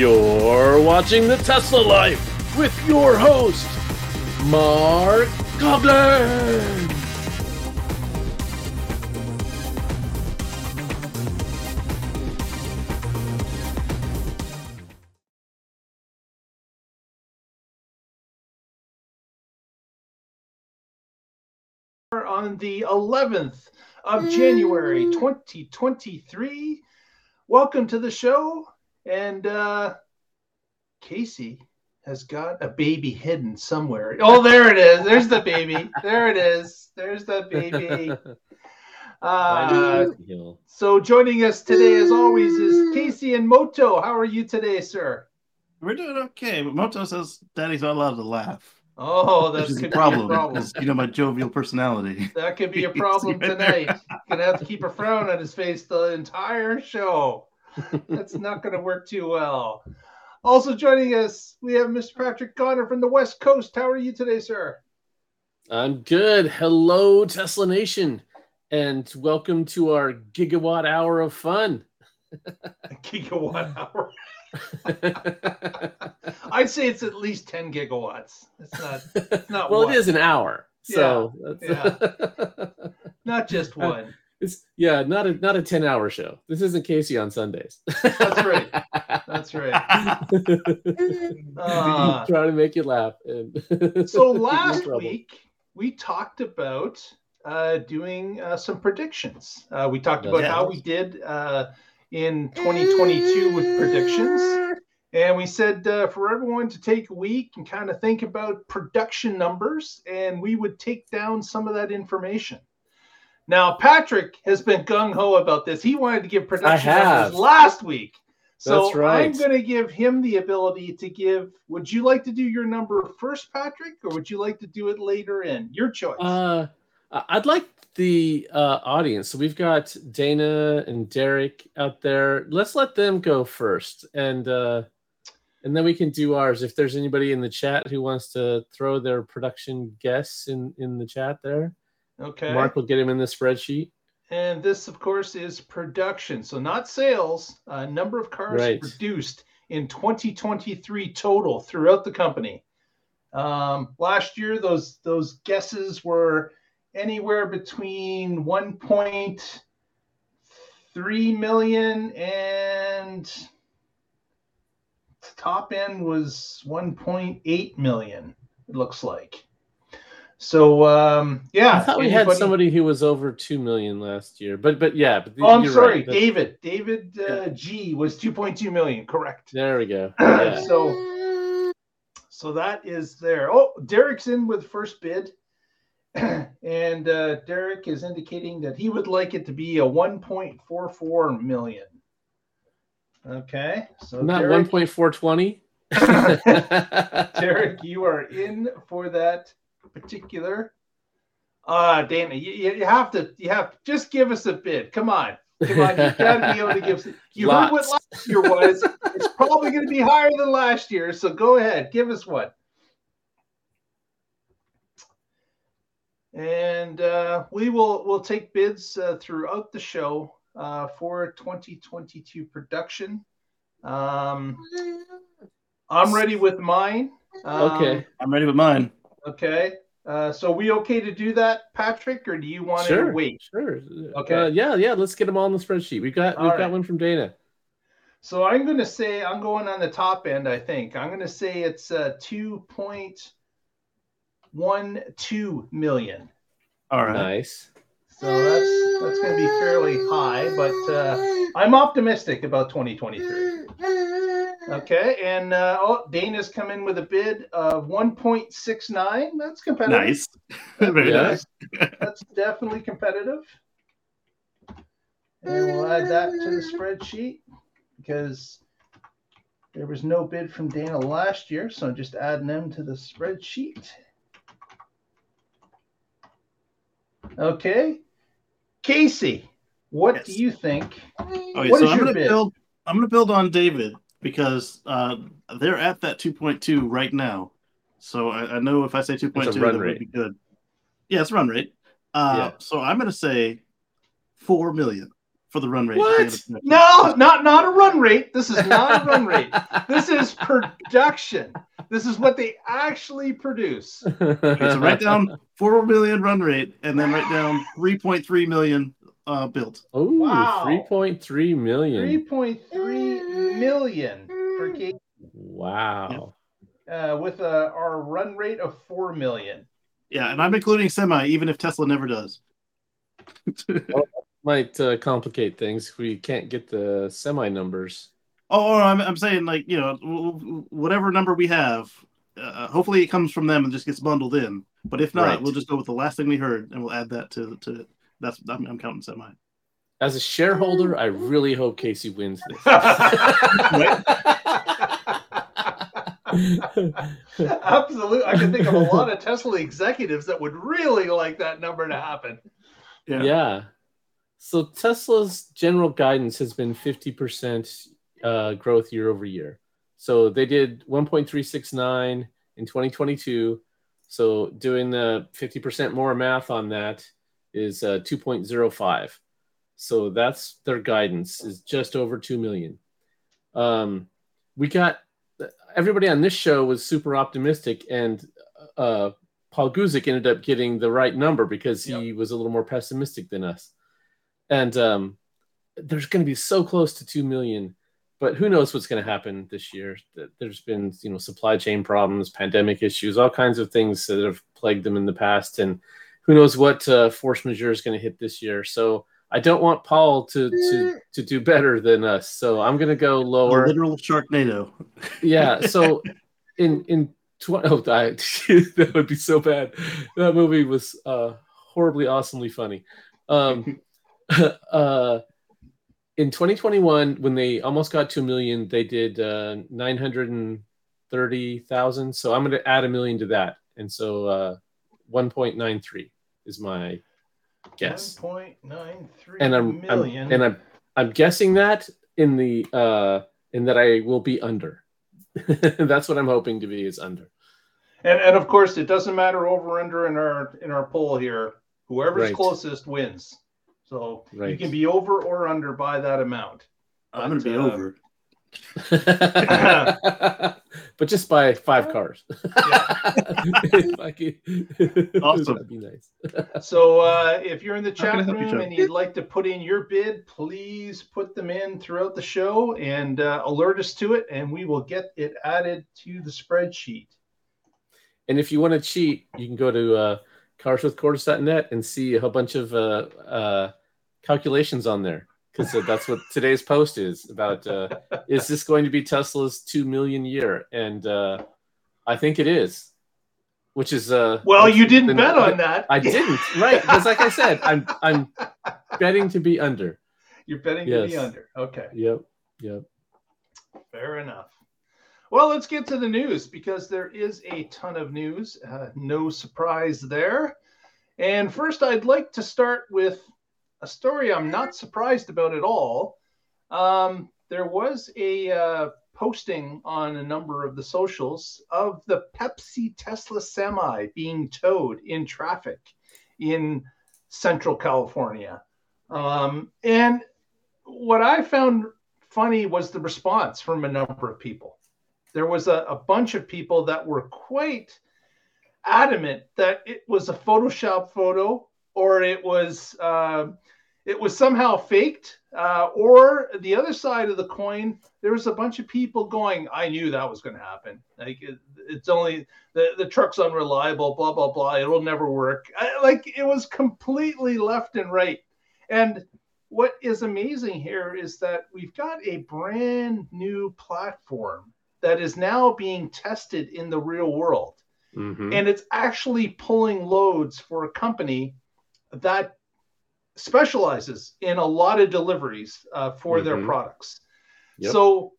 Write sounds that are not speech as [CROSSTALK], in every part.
You're watching the Tesla Life with your host, Mark Goblin. on the 11th of January mm. 2023. Welcome to the show. And uh, Casey has got a baby hidden somewhere. Oh, there it is. There's the baby. There it is. There's the baby. [LAUGHS] Uh, so joining us today, as always, is Casey and Moto. How are you today, sir? We're doing okay, but Moto says Daddy's not allowed to laugh. Oh, that's Which is could a problem. A problem. because, you know my jovial personality. [LAUGHS] That could be a [LAUGHS] problem tonight. Gonna have to keep a frown on his face the entire show. That's not gonna work too well. Also joining us, we have Mr. Patrick Goddard from the West Coast. How are you today, sir? I'm good. Hello, Tesla Nation, and welcome to our gigawatt hour of fun. A gigawatt hour. [LAUGHS] I'd say it's at least 10 gigawatts. It's not it's not well, one. it is an hour, so that's, [LAUGHS] not just one. It's yeah, not a not a ten hour show. This isn't Casey on Sundays. That's right. That's right. [LAUGHS] Uh, trying to make you laugh. And [LAUGHS] so keep you in last week we talked about uh, doing uh, some predictions. Uh, we talked Yes. about how we did uh, in 2022 with predictions. And we said uh, for everyone to take a week and kind of think about production numbers, and we would take down some of that information. Now, Patrick has been gung ho about this. He wanted to give production numbers last week. So That's right. I'm going to give him the ability to give. Would you like to do your number first, Patrick, or would you like to do it later in? Your choice. Uh, I'd like the uh, audience. So we've got Dana and Derek out there. Let's let them go first, and uh, and then we can do ours. If there's anybody in the chat who wants to throw their production guess in in the chat there, okay. Mark will get him in the spreadsheet. And this, of course, is production. So not sales. Uh, number of cars Right. produced in 2023 total throughout the company. Um, last year, those those guesses were anywhere between 1.3 million and top end was 1.8 million. It looks like. So um, yeah, I thought we had somebody who was over two million last year, but but yeah. But Oh, I'm sorry, right. David. David uh, G was 2.2 million. Correct. There we go. [CLEARS THROAT] Yeah. so, so that is there. Oh, Derek's in with first bid, [CLEARS THROAT] and uh, Derek is indicating that he would like it to be a 1.44 million. Okay, so Not Derek, one point four twenty. [LAUGHS] [LAUGHS] Derek, you are in for that particular. Uh Dana, you, you you have to you have just give us a bid. Come on. Come on, you gotta be able to give. You heard what last year was. It's probably going to be higher than last year. So go ahead, give us one. And uh, we will we'll take bids uh, throughout the show uh, for 2022 production. Um, I'm ready with mine. Um, Okay. I'm ready with mine. Okay. Uh, so we okay to do that, Patrick, or do you want Sure. to wait? Sure. Okay. Uh, yeah, yeah. Let's get them all on the spreadsheet. We've got All we've right. got one from Dana. So I'm going to say I'm going on the top end. I think I'm going to say it's uh, 2.12 million. All right. Nice. So that's that's going to be fairly high, but uh, I'm optimistic about 2023. Okay, and uh, oh, Dana's come in with a bid of 1.69. That's competitive. Nice. [LAUGHS] Very Yeah. nice. [LAUGHS] That's definitely competitive. And we'll add that to the spreadsheet because there was no bid from Dana last year, so I'm just adding them to the spreadsheet. Okay. Casey, what Yes. do you think? Okay, What so is I'm your gonna bid? build. I'm gonna build on David because uh, they're at that 2.2 right now. So I, I know if I say 2.2, run that would be good. Yeah, it's run rate. Uh, Yeah. So I'm gonna say four million. for the run rate. What? No, not not a run rate. This is not a run rate. This is production. This is what they actually produce. Okay, so write down four million run rate, and then write down three point three million uh, built. Oh, Wow. 3.3 million. 3.3 million per case, Wow. uh, with uh, our run rate of 4 million. Yeah, and I'm including semi, even if Tesla never does. [LAUGHS] Might uh, complicate things if we can't get the semi numbers. Oh, or I'm, I'm saying like you know w- w- whatever number we have, uh, hopefully it comes from them and just gets bundled in. But if not, Right. we'll just go with the last thing we heard and we'll add that to to that's I'm, I'm counting semi. As a shareholder, I really hope Casey wins this. [LAUGHS] Absolutely. I can think of a lot of Tesla executives that would really like that number to happen. yeah. So Tesla's general guidance has been 50% uh, growth year over year. So they did 1.369 in 2022. So doing the 50% more math on that is uh, 2.05. So that's their guidance is just over 2 million. Um, we got everybody on this show was super optimistic and uh, Paul Guzik ended up getting the right number because he was a little more pessimistic than us. And um, there's going to be so close to 2 million, but who knows what's going to happen this year? Th- There's been, you know, supply chain problems, pandemic issues, all kinds of things that have plagued them in the past. And who knows what uh, force majeure is going to hit this year. So I don't want Paul to, to, to do better than us. So I'm going to go A lower. literal Sharknado. Yeah. So [LAUGHS] in in tw- oh, I, [LAUGHS] that would be so bad. That movie was uh, horribly, awesomely funny. Um, [LAUGHS] uh, in 2021, when they almost got to a million, they did uh, 930,000. So I'm going to add a million to that, and so uh, 1.93 is my guess. 1.93 And I'm, I'm and I'm I'm guessing that in the uh, in that I will be under. [LAUGHS] That's what I'm hoping to be is under. And, and of course, it doesn't matter over under in our in our poll here. Whoever's Right. closest wins. So you can be over or under by that amount. I'm gonna be uh, over. [LAUGHS] [LAUGHS] but just by five cars. [LAUGHS] If [LAUGHS] Awesome. That'd be nice. So uh, if you're in the How can I chat help you, room and you'd like to put in your bid, please put them in throughout the show and uh, alert us to it, and we will get it added to the spreadsheet. And if you want to cheat, you can go to uh, carswithquarters.net and see a whole bunch of uh, uh, calculations on there because uh, that's what today's post is about. Uh, [LAUGHS] is this going to be Tesla's two million year? And uh, I think it is, which is uh, Well, you didn't then- bet on that. I didn't, right? Because like I said, I'm I'm betting to be under. [LAUGHS] You're betting to be under. Okay. Yep, yep. Fair enough. Well, let's get to the news because there is a ton of news. Uh, no surprise there. And first, I'd like to start with a story I'm not surprised about at all. Um, there was a uh, posting on a number of the socials of the Pepsi Tesla semi being towed in traffic in Central California. Um, and what I found funny was the response from a number of people. There was a, a bunch of people that were quite adamant that it was a Photoshop photo or it was uh, it was somehow faked. Uh, or the other side of the coin, there was a bunch of people going, "I knew that was going to happen. Like it, it's only the the truck's unreliable. Blah blah blah. It'll never work. I, like it was completely left and right. And what is amazing here is that we've got a brand new platform that is now being tested in the real world. Mhm. And it's actually pulling loads for a company that specializes in a lot of deliveries uh, for their Mhm. products. Yep. So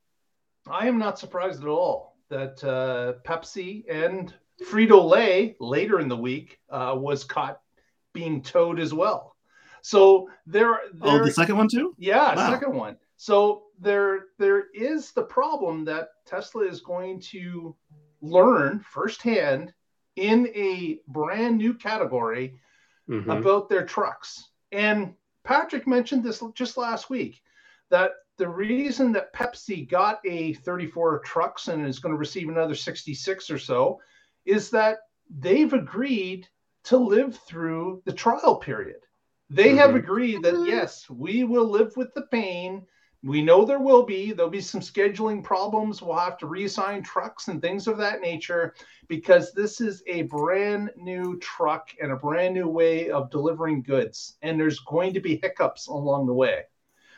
I am not surprised at all that uh, Pepsi and Frito Lay later in the week uh, was caught being towed as well. So there, Oh, the second one too? yeah, Wow. second one. So there there is the problem that Tesla is going to learn firsthand in a brand new category Mhm. about their trucks. And Patrick mentioned this just last week that the reason that Pepsi got a 34 trucks and is going to receive another 66 or so is that they've agreed to live through the trial period. They mm-hmm. have agreed that yes, we will live with the pain. We know there will be there'll be some scheduling problems. We'll have to reassign trucks and things of that nature because this is a brand new truck and a brand new way of delivering goods and there's going to be hiccups along the way.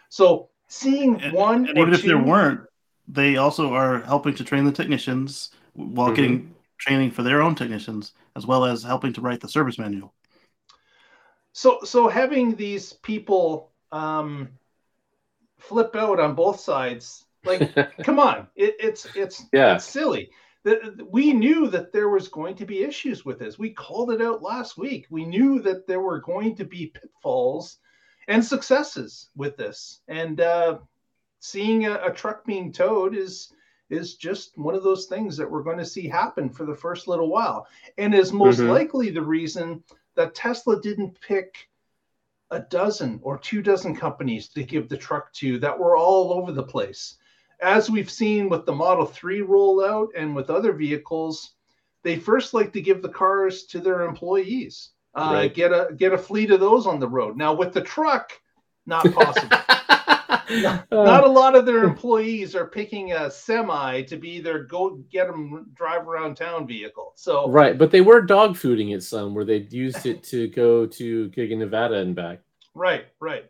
So seeing and, one and even two, if there weren't, they also are helping to train the technicians while mm-hmm. getting training for their own technicians as well as helping to write the service manual. So, so having these people um, flip out on both sides, like, [LAUGHS] come on, it, it's it's yeah. it's silly. That we knew that there was going to be issues with this. We called it out last week. We knew that there were going to be pitfalls and successes with this. And uh, seeing a, a truck being towed is is just one of those things that we're going to see happen for the first little while and is most mm-hmm. likely the reason that Tesla didn't pick a dozen or two dozen companies to give the truck to that were all over the place. As we've seen with the Model 3 rollout and with other vehicles, they first like to give the cars to their employees. Uh, right. Get a get a fleet of those on the road. Now with the truck, not possible. [LAUGHS] not, not, a lot of their employees are picking a semi to be their go get them drive around town vehicle. So right, but they were dog fooding it some where they used it to go to Giga Nevada and back. Right, right.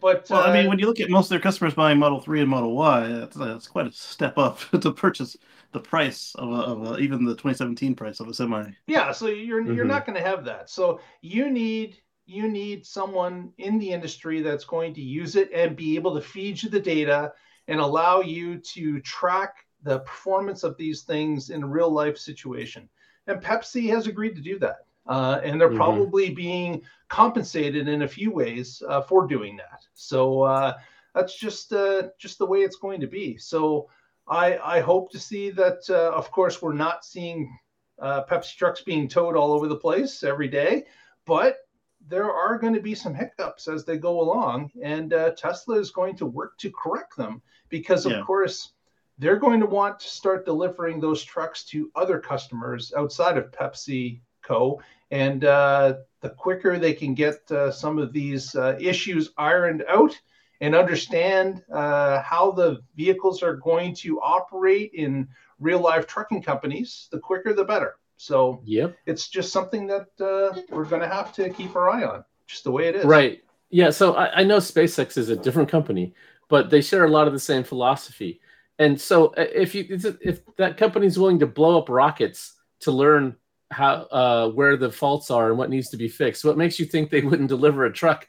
But well, uh, I mean, uh, when you look at most of their customers buying Model Three and Model Y, that's, that's quite a step up [LAUGHS] to purchase the price of, a, of a, even the 2017 price of a semi. Yeah, so you're mm-hmm. you're not going to have that. So you need you need someone in the industry that's going to use it and be able to feed you the data and allow you to track the performance of these things in a real life situation. And Pepsi has agreed to do that. Uh, and they're mm-hmm. probably being compensated in a few ways uh, for doing that. So uh, that's just uh, just the way it's going to be. So I, I hope to see that. Uh, of course, we're not seeing uh, Pepsi trucks being towed all over the place every day, but there are going to be some hiccups as they go along, and uh, Tesla is going to work to correct them because, of yeah. course, they're going to want to start delivering those trucks to other customers outside of Pepsi Co. And uh, the quicker they can get uh, some of these uh, issues ironed out and understand uh, how the vehicles are going to operate in real life trucking companies, the quicker the better. So yep. it's just something that uh, we're going to have to keep our eye on, just the way it is. Right. Yeah. So I, I, know SpaceX is a different company, but they share a lot of the same philosophy. And so uh, if you if that company is willing to blow up rockets to learn how uh, where the faults are and what needs to be fixed, what makes you think they wouldn't deliver a truck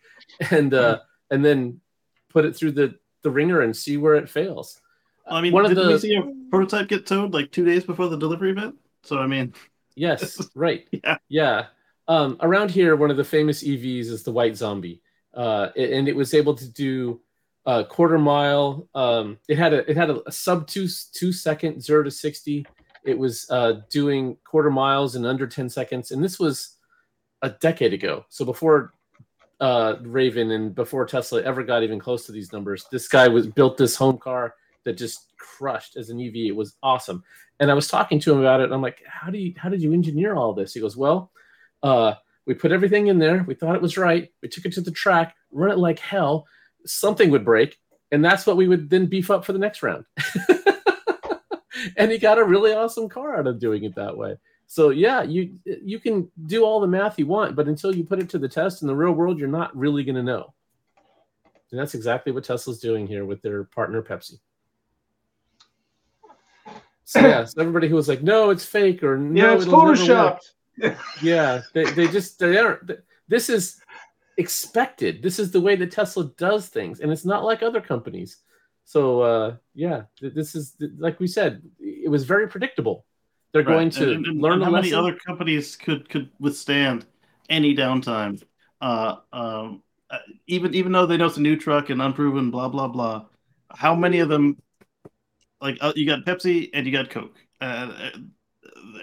and uh, and then put it through the the ringer and see where it fails? I mean, one of the we see a prototype get towed like two days before the delivery event? So I mean, Yes, [LAUGHS] right. yeah. Yeah. Um, around here, one of the famous EVs is the White Zombie, uh, and it was able to do a quarter mile. Um, it had a it had a, a, sub two two second zero to sixty. It was uh, doing quarter miles in under ten seconds, and this was a decade ago. So before uh, Rivian and before Tesla ever got even close to these numbers, this guy was built this home car that just crushed as an EV. It was awesome. And I was talking to him about it. And I'm like, how do you, how did you engineer all this? He goes, well, uh, we put everything in there. We thought it was right. We took it to the track, run it like hell. Something would break. And that's what we would then beef up for the next round. [LAUGHS] and he got a really awesome car out of doing it that way. So yeah, you you can do all the math you want, but until you put it to the test in the real world, you're not really going to know. And that's exactly what Tesla's doing here with their partner Pepsi. So yeah, so everybody who was like, "No, it's fake," or "No, yeah, it's photoshopped." yeah, they, they just they aren't. This is expected. This is the way that Tesla does things, and it's not like other companies. So uh, yeah, this is like we said, it was very predictable. They're right. going to and, and, learn. And how many other companies could could withstand any downtime? Uh, um, uh, even even though they know it's a new truck and unproven, blah blah blah. How many of them like uh, you got Pepsi and you got Coke. Uh, uh,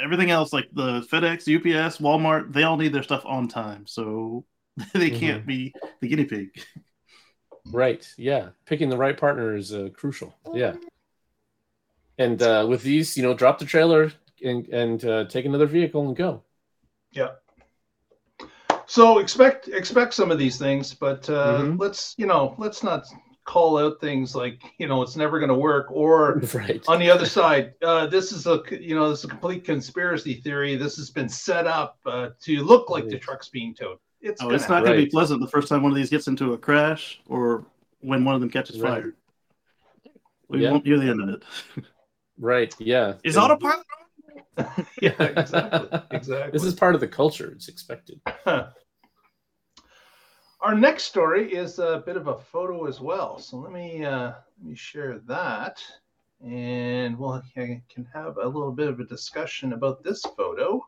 everything else, like the FedEx, UPS, Walmart, they all need their stuff on time. So [LAUGHS] they can't be the guinea pig. Right. Yeah. Picking the right partner is uh, crucial. Yeah. And uh, with these, you know, drop the trailer and and uh, take another vehicle and go. Yeah. So expect expect some of these things, but uh, Mhm. let's you know let's not call out things like you know it's never going to work or [LAUGHS] Right. on the other side uh, this is a you know this is a complete conspiracy theory this has been set up uh, to look like the truck's being towed it's, Oh, gonna it's not going to be pleasant the first time one of these gets into a crash or when one of them catches Right. fire. We Yeah. won't hear the end of it. Right. Yeah. [LAUGHS] Is And- autopilot? happen. [LAUGHS] yeah exactly exactly This is part of the culture. It's expected. Our next story is a bit of a photo as well. So let me uh, let me share that, and we'll I can have a little bit of a discussion about this photo.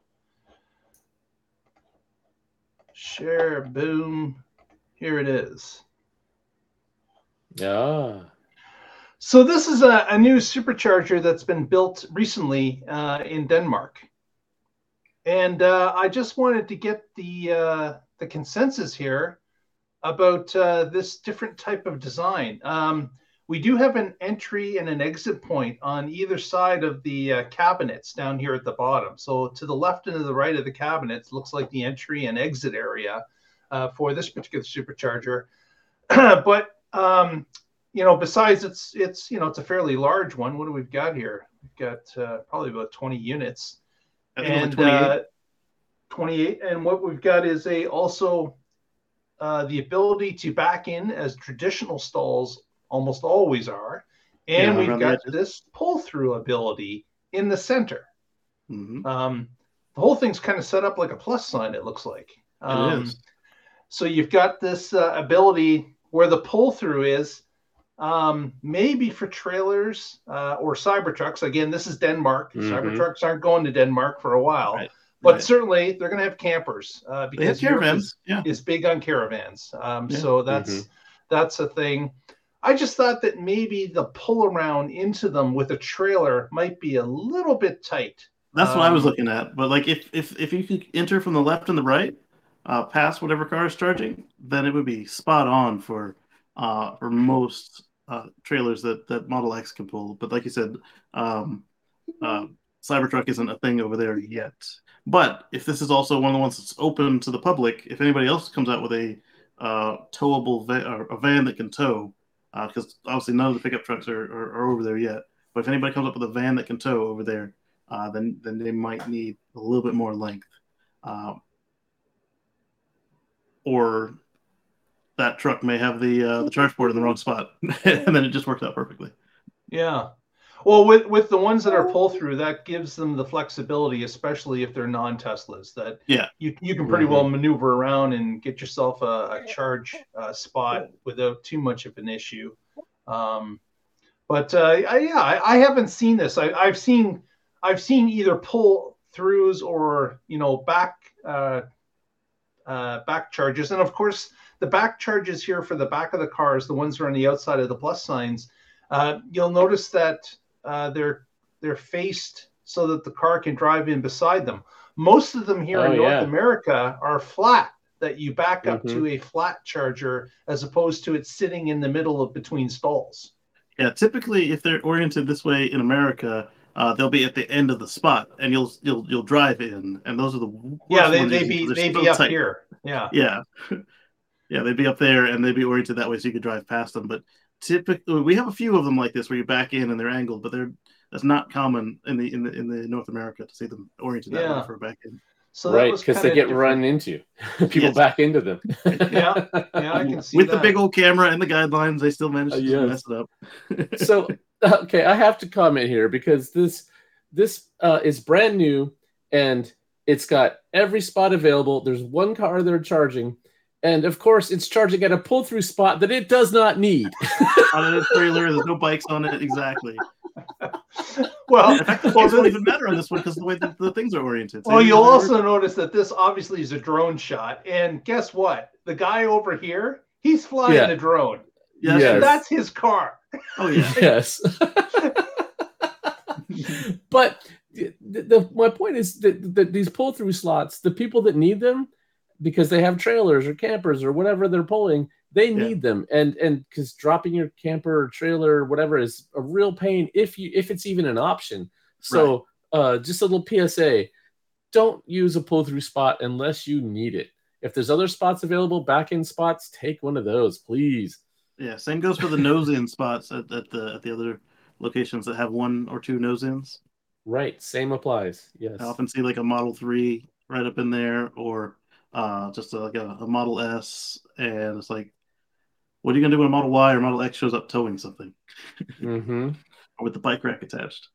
Share, boom, here it is. Yeah. So this is a, a new supercharger that's been built recently uh, in Denmark, and uh, I just wanted to get the uh, the consensus here about uh, this different type of design. Um, we do have an entry and an exit point on either side of the uh, cabinets down here at the bottom. So to the left and to the right of the cabinets looks like the entry and exit area uh, for this particular supercharger. [CLEARS THROAT] but um, you know, besides it's it's you know it's a fairly large one. What do we've got here? We've got uh, probably about 20 units and 28. uh, 28 and what we've got is a also uh, the ability to back in as traditional stalls almost always are and Yeah, we've got this pull through ability in the center Mhm. um, the whole thing's kind of set up like a plus sign it looks like It um, is. so you've got this uh, ability where the pull through is um, maybe for trailers uh, or Cybertrucks. Again, this is Denmark. Mhm. Cybertrucks aren't going to Denmark for a while, Right. But Right. certainly they're going to have campers uh, They have because Europe caravans. Yeah. is, is big on caravans. Um, Yeah. So that's that's a thing. I just thought that maybe the pull around into them with a trailer might be a little bit tight. That's what I was Um, looking at. But like, if if if you could enter from the left and the right, uh, past whatever car is charging, then it would be spot on for uh for most uh trailers that that Model X can pull. But like you said, um, uh, Cybertruck isn't a thing over there yet. But if this is also one of the ones that's open to the public, if anybody else comes out with a uh, towable or a van that can tow, because obviously none of the pickup trucks are, are, are over there yet. But if anybody comes up with a van that can tow over there, uh, then then they might need a little bit more length, um, or that truck may have the uh, the charge port in the wrong spot, [LAUGHS] and then it just works out perfectly. Yeah. Well, with with the ones that are pull through, that gives them the flexibility, especially if they're non Teslas. That Yeah. you you can pretty well maneuver around and get yourself a, a charge uh, spot without too much of an issue. Um, but uh, I, yeah, I, I haven't seen this. I, I've seen I've seen either pull throughs or you know back uh, uh, back charges, and of course the back charges here for the back of the cars, the ones that are on the outside of the plus signs. Uh, you'll notice that uh, they're they're faced so that the car can drive in beside them. Most of them here Oh, in North yeah. America are flat, that you back up Mhm. to a flat charger as opposed to it sitting in the middle of between stalls. Yeah, typically if they're oriented this way in America, uh, they'll be at the end of the spot, and you'll you'll you'll drive in, and those are the worst Yeah, they ones they usually, be 'cause they're be up tight. here. Yeah. Yeah. [LAUGHS] yeah, they'd be up there and they'd be oriented that way so you could drive past them. But typically we have a few of them like this where you back in and they're angled, but they're that's not common in the in the in the North America to see them oriented that Yeah. way for a back in. So right, because they get different. run into. [LAUGHS] People Yes. back into them. [LAUGHS] Yeah, yeah, I can see With that. the big old camera and the guidelines, they still manage Uh, to yes. mess it up. [LAUGHS] so okay, I have to comment here because this this uh, is brand new and it's got every spot available. There's one car they're charging, and of course, it's charging at a pull-through spot that it does not need. [LAUGHS] on a trailer, there's no bikes on it. Exactly. well, In fact, well, bikes won't even matter on this one because the way that the things are oriented. Well, See, you'll they're- also notice that this obviously is a drone shot. And guess what? The guy over here, he's flying Yeah. the drone. Yes. Yes. And that's his car. Oh yeah. [LAUGHS] yes. [LAUGHS] but the, the, my point is that, that these pull through slots, the people that need them, because they have trailers or campers or whatever they're pulling. They Yeah. need them, and and because dropping your camper or trailer or whatever is a real pain if you if it's even an option. So uh, just a little PSA: don't use a pull through spot unless you need it. If there's other spots available, back in spots, take one of those, please. Yeah, same goes for the nose in spots at, at the at the other locations that have one or two nose ins. Right, same applies. Yes. I often see like a Model Three right up in there, or uh, just a, like a, a Model S, and it's like, what are you gonna do when a Model Y or Model X shows up towing something, hmm or [LAUGHS] with the bike rack attached?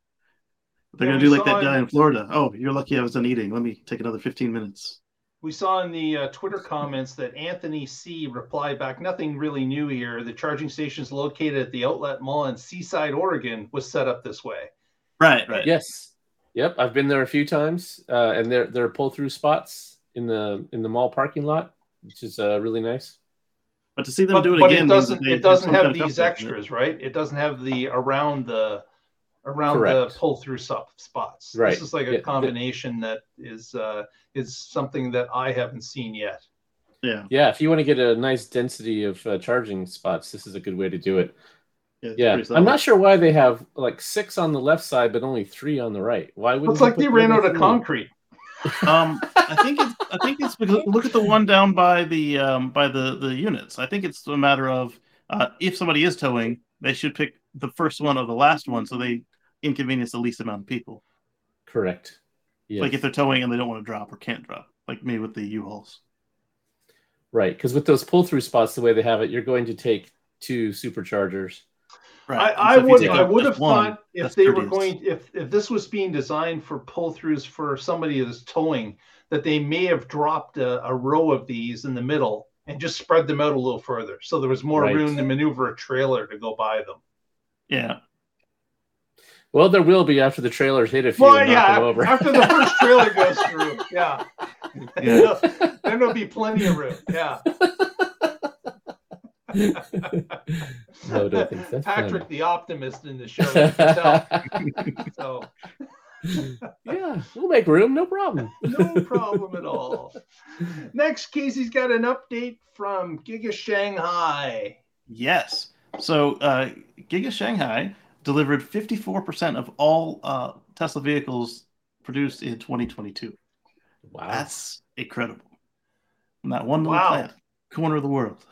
They're Yeah, gonna do like that guy in- in Florida. Oh, you're lucky I was done eating. Let me take another 15 minutes. We saw in the uh, Twitter comments that Anthony C replied back, nothing really new here. The charging stations located at the outlet mall in Seaside, Oregon was set up this way. Right, right. Yes. Yep. I've been there a few times, uh, and there there are pull through spots in the in the mall parking lot, which is uh, really nice. But to see them But, do it but again, it doesn't they it doesn't have these confidence in it. extras, right? It doesn't have the around the around Correct. the pull through spots. Right. This is like a Yeah, the- combination that is uh, is something that I haven't seen yet. Yeah, Yeah, if you want to get a nice density of uh, charging spots, this is a good way to do it. yeah. Yeah, I'm not sure why they have like six on the left side, but only three on the right. Why would Looks like they ran out of concrete. Um, I think it's I think it's because look at the one down by the um by the the units. I think it's a matter of uh, if somebody is towing, they should pick the first one or the last one, so they inconvenience the least amount of people. Correct. Yes. Like if they're towing and they don't want to drop or can't drop, like me with the U-Hauls. right, because with those pull through spots, the way they have it, you're going to take two superchargers. Right. I, I so if would I would have one, thought if that's they were going if if this was being designed for pull throughs for somebody that's towing that they may have dropped a, a row of these in the middle and just spread them out a little further so there was more Right. room to maneuver a trailer to go by them. Yeah. Well, there will be after the trailers hit a few Well, and yeah, knock them over. after the first trailer goes through, yeah, Yeah. [LAUGHS] [LAUGHS] then there'll be plenty of room. Yeah, [LAUGHS] no, don't think that's Patrick funny. the optimist in the show. you. [LAUGHS] So yeah, we'll make room, no problem. [LAUGHS] no problem at all. Next, Casey's got an update from Giga Shanghai. Yes. So uh, Giga Shanghai delivered 54% of all uh, Tesla vehicles produced in 2022. Wow. That's incredible. From that one little Wow. plant, corner of the world.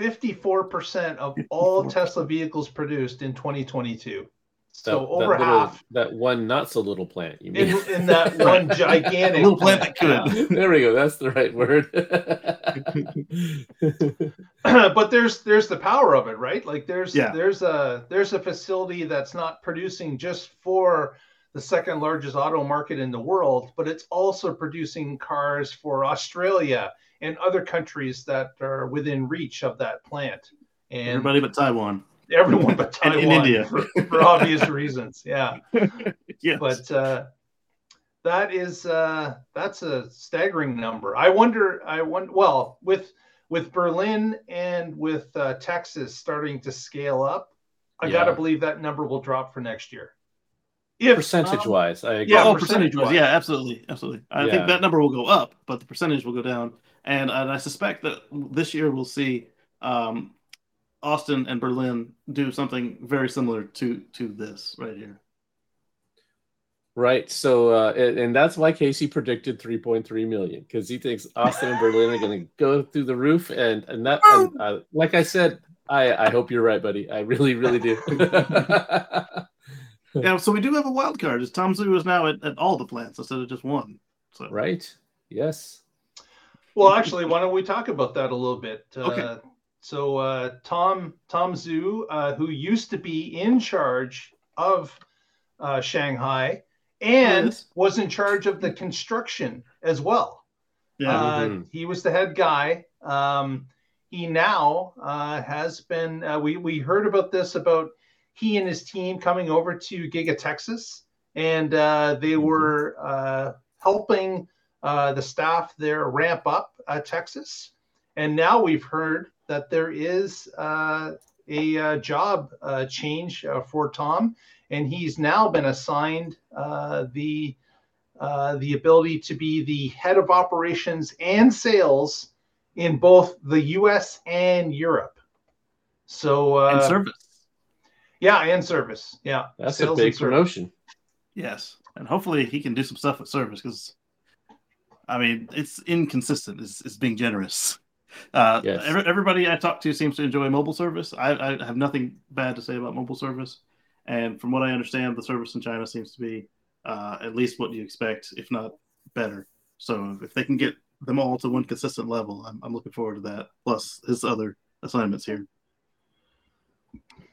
54% of all 54%. Tesla vehicles produced in 2022. So That- over that little- half That one not so little plant. You mean? in, in that [LAUGHS] one gigantic little plant that could. [LAUGHS] There we go. That's the right word. [LAUGHS] but there's there's the power of it, right? Like there's Yeah. there's a there's a facility that's not producing just for the second largest auto market in the world, but it's also producing cars for Australia and other countries that are within reach of that plant. And Everybody but Taiwan. everyone [LAUGHS] but And Taiwan in India. For, for obvious reasons. Yeah. [LAUGHS] Yes. But uh, that is uh, that's a staggering number. I wonder. I wonder. Well, with with Berlin and with uh, Texas starting to scale up, I Yeah. gotta believe that number will drop for next year. If Percentage um, wise, I agree. Yeah, oh, percentage percentage wise. wise. Yeah, absolutely. Absolutely. I Yeah. think that number will go up, but the percentage will go down. And, and I suspect that this year we'll see um, Austin and Berlin do something very similar to to this right here. Right. So, uh, and, and that's why Casey predicted 3.3 million because he thinks Austin and Berlin are going to go through the roof. And and that, and, uh, like I said, I I hope you're right, buddy. I really, really do. [LAUGHS] Yeah, so we do have a wild card. Is Tom Zhu is now at, at all the plants instead of just one. So right. Yes. Well, actually, why don't we talk about that a little bit? Okay. Uh, so uh, Tom Tom Zhu, uh, who used to be in charge of uh, Shanghai and Yes. was in charge of the construction as well. yeah, Uh, Mhm. He was the head guy. Um, he now uh, has been. Uh, we we heard about this about he and his team coming over to Giga Texas, and uh, they were uh, helping uh, the staff there ramp up uh, Texas. And now we've heard that there is uh, a uh, job uh, change uh, for Tom, and he's now been assigned uh, the uh, the ability to be the head of operations and sales in both the U.S. and Europe. So uh, and service. Yeah, and service. Yeah, That's Sales a and big promotion. Yes, and hopefully he can do some stuff with service because, I mean, it's inconsistent. Is is being generous. Uh, Yes. every- everybody I talk to seems to enjoy mobile service. I, I have nothing bad to say about mobile service, and from what I understand, the service in China seems to be uh, at least what you expect, if not better. So if they can get them all to one consistent level, I'm, I'm looking forward to that. Plus his other assignments here.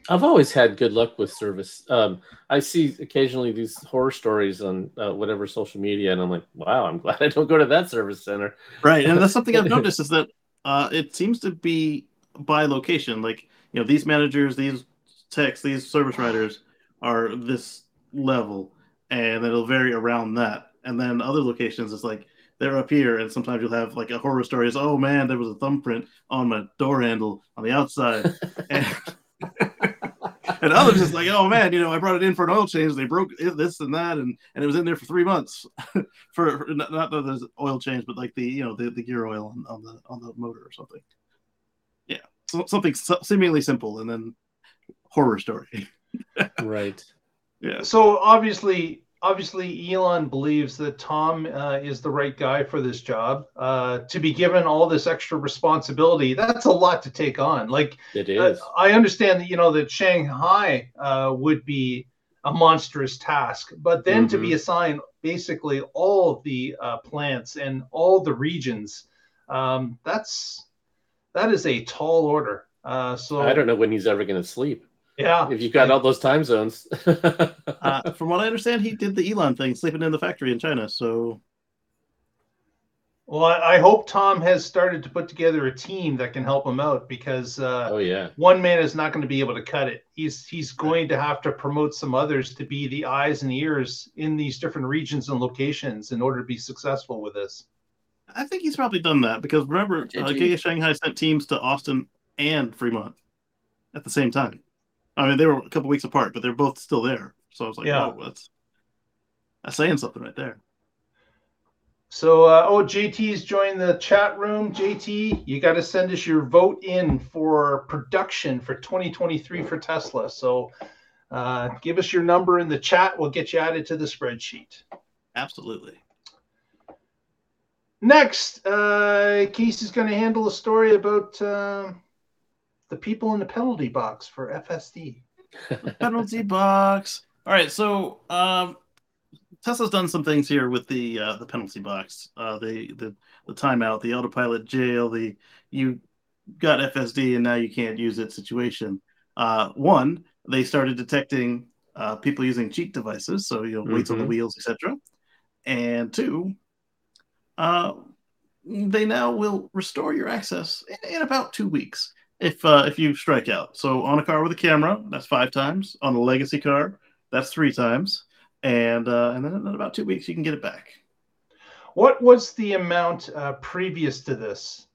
I've always had good luck with service. Um, I see occasionally these horror stories on uh, whatever social media, and I'm like, wow, I'm glad I don't go to that service center. Right, and that's something I've [LAUGHS] noticed is that uh, it seems to be by location. Like you know, these managers, these techs, these service writers are this level, and it'll vary around that. And then other locations, it's like they're up here, and sometimes you'll have like a horror story. Is oh man, there was a thumbprint on my door handle on the outside, [LAUGHS] and, [LAUGHS] [LAUGHS] and others is like oh man, you know I brought it in for an oil change, they broke this and that, and and it was in there for three months [LAUGHS] for, for not, not that there's oil change, but like the you know the, the gear oil on, on the on the motor or something. Yeah, so, something so- seemingly simple, and then horror story. [LAUGHS] Right. Yeah, So obviously, obviously, Elon believes that Tom uh, is the right guy for this job. Uh, to be given all this extra responsibility, that's a lot to take on. Like, it is. uh. I understand that you know that Shanghai uh, would be a monstrous task, but then to be assigned basically all the uh, plants and all the regions, um, that's that is a tall order. Uh, so I don't know when he's ever going to sleep. Yeah, If you've got all those time zones. [LAUGHS] uh, from what I understand, he did the Elon thing, sleeping in the factory in China. So Well, I, I hope Tom has started to put together a team that can help him out because uh, oh yeah. one man is not going to be able to cut it. He's he's going to have to promote some others to be the eyes and ears in these different regions and locations in order to be successful with this. I think he's probably done that because remember, Did uh, he? Giga Shanghai sent teams to Austin and Fremont at the same time. I mean, they were a couple weeks apart, but they're both still there. So I was like, Yeah. oh, that's that's saying something right there. So, uh, oh, JT's joined the chat room. JT, you got to send us your vote in for production for 2023 for Tesla. So, uh, give us your number in the chat. We'll get you added to the spreadsheet. Absolutely. Next, uh, Casey's going to handle a story about uh, the people in the penalty box for FSD. [LAUGHS] penalty box. All right, so um, Tesla's done some things here with the uh, the penalty box, uh, the the the timeout, the autopilot jail, the you got FSD and now you can't use it situation. Uh, one, they started detecting uh, people using cheat devices, so you know weights on the Mhm. wheels, etc. And two, uh, they now will restore your access in, in about two weeks if uh, if you strike out. So on a car with a camera, that's five times. On a legacy car, that's three times. And uh, and then in about two weeks, you can get it back. What was the amount uh, previous to this?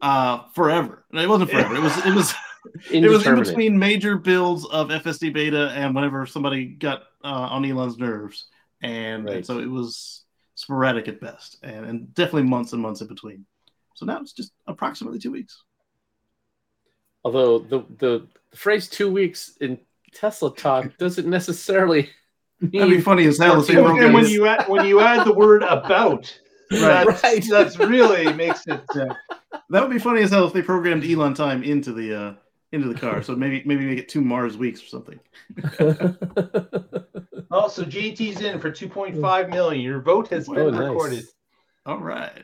Uh, forever. No, It wasn't forever. It was it was [LAUGHS] it was in between major builds of FSD beta and whenever somebody got uh, on Elon's nerves, and, and so it was sporadic at best, and, and definitely months and months in between. So now it's just approximately two weeks. Although the, the phrase two weeks in Tesla talk doesn't necessarily That'd be funny as hell if they And when you add when you add the word about, [LAUGHS] Right. that's, Right. that's really makes it. Uh, That would be funny as hell if they programmed Elon time into the uh, into the car. So maybe maybe make it two Mars weeks or something. [LAUGHS] also, so JT's in for 2.5 million. Your vote has been oh, nice. recorded. All right.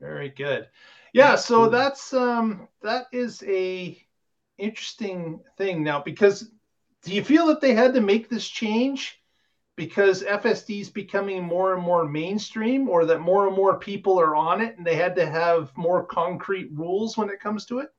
Very good. Yeah, so that's um that is a interesting thing now because do you feel that they had to make this change because FSD is becoming more and more mainstream or that more and more people are on it and they had to have more concrete rules when it comes to it?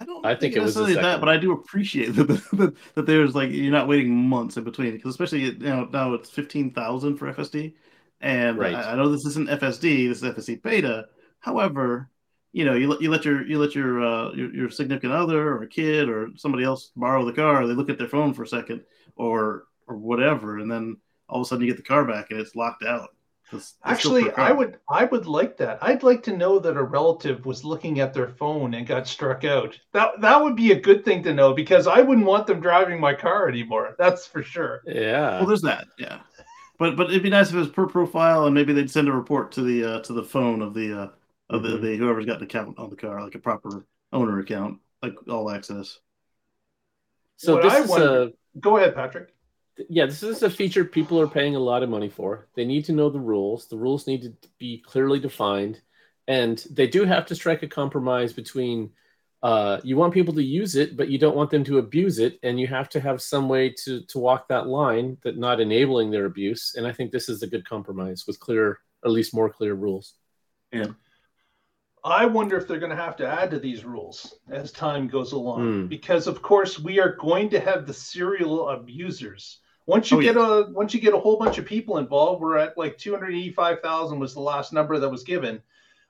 I don't I think it was the necessarily that, but I do appreciate [LAUGHS] that, that, that there's like you're not waiting months in between because especially you know now it's fifteen thousand for FSD, and Right. I, I know this isn't FSD, this is FSD beta. However, you know you let you let your you let your uh, your, your significant other or a kid or somebody else borrow the car. They look at their phone for a second or or whatever, and then all of a sudden you get the car back and it's locked out. That's- that's Actually, I would I would like that. I'd like to know that a relative was looking at their phone and got struck out. That that would be a good thing to know because I wouldn't want them driving my car anymore. That's for sure. Yeah. Well, there's that, yeah. But but it'd be nice if it was per profile, and maybe they'd send a report to the uh, to the phone of the uh, of the, Mhm. the whoever's got an account on the car, like a proper owner account, like all access. so What this I is wonder- a Go ahead, Patrick. yeah, this is a feature people are paying a lot of money for. They need to know the rules. The rules need to be clearly defined, and they do have to strike a compromise between uh, you want people to use it, but you don't want them to abuse it, and you have to have some way to to walk that line that not enabling their abuse. And I think this is a good compromise with clear, at least more clear rules. I wonder if they're going to have to add to these rules as time goes along, Hmm. because of course we are going to have the serial abusers. Once you Oh, get a once you get a whole bunch of people involved, we're at like two hundred eighty-five thousand was the last number that was given.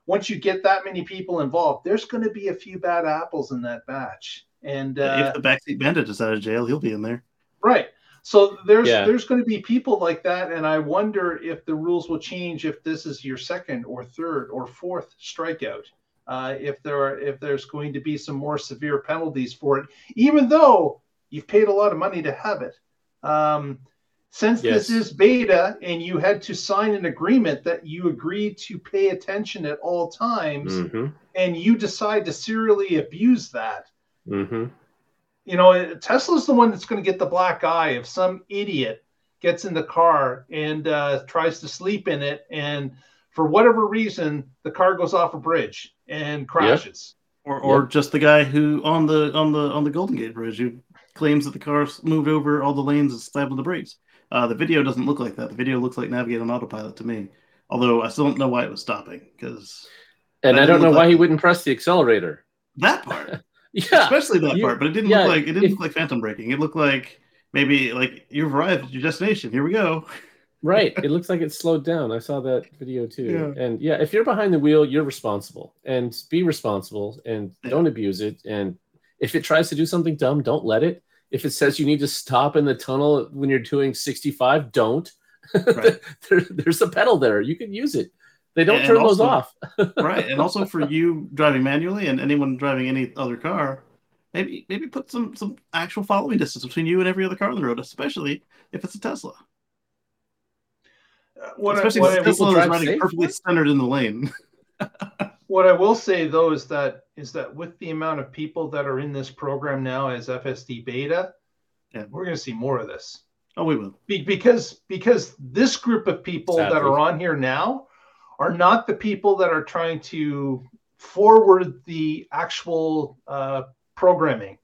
Once you get that many people involved, there's going to be a few bad apples in that batch, and uh, if the backseat bandit is out of jail, he'll be in there. Right. So there's Yeah. there's going to be people like that, and I wonder if the rules will change if this is your second or third or fourth strikeout. Uh, if there are if there's going to be some more severe penalties for it, even though you've paid a lot of money to have it. Um, since this is beta and you had to sign an agreement that you agreed to pay attention at all times, Mm-hmm. and you decide to serially abuse that, Mm-hmm. You know, Tesla's the one that's going to get the black eye if some idiot gets in the car and uh, tries to sleep in it, and for whatever reason, the car goes off a bridge and crashes. Or or Yep. just the guy who on the on the on the Golden Gate Bridge who claims that the car moved over all the lanes and slammed on the brakes. Uh, the video doesn't look like that. The video looks like Navigate on autopilot to me. Although I still don't know why it was stopping because And I don't know why like- he wouldn't press the accelerator. that part, [LAUGHS] Yeah. especially that You- part, but it didn't yeah, look like it didn't if- look like phantom braking. It looked like maybe like you've arrived at your destination. Here we go. Right. [LAUGHS] It looks like it slowed down. I saw that video too. Yeah. And yeah, if you're behind the wheel, you're responsible and be responsible and Yeah. don't abuse it. And if it tries to do something dumb, don't let it. If it says you need to stop in the tunnel when you're doing 65, don't. [LAUGHS] Right. there, there's a pedal there. You can use it. They don't And turn those also- off. [LAUGHS] right, and also for you driving manually and anyone driving any other car, maybe maybe put some some actual following distance between you and every other car on the road, especially if it's a Tesla. Uh, What, I, especially what, if Tesla is drive riding safe perfectly with? centered in the lane. [LAUGHS] what I will say though is that is that with the amount of people that are in this program now as FSD beta, Yeah. we're going to see more of this. Oh, we will. Be- because because this group of people that are on here now are not the people that are trying to forward the actual uh, programming.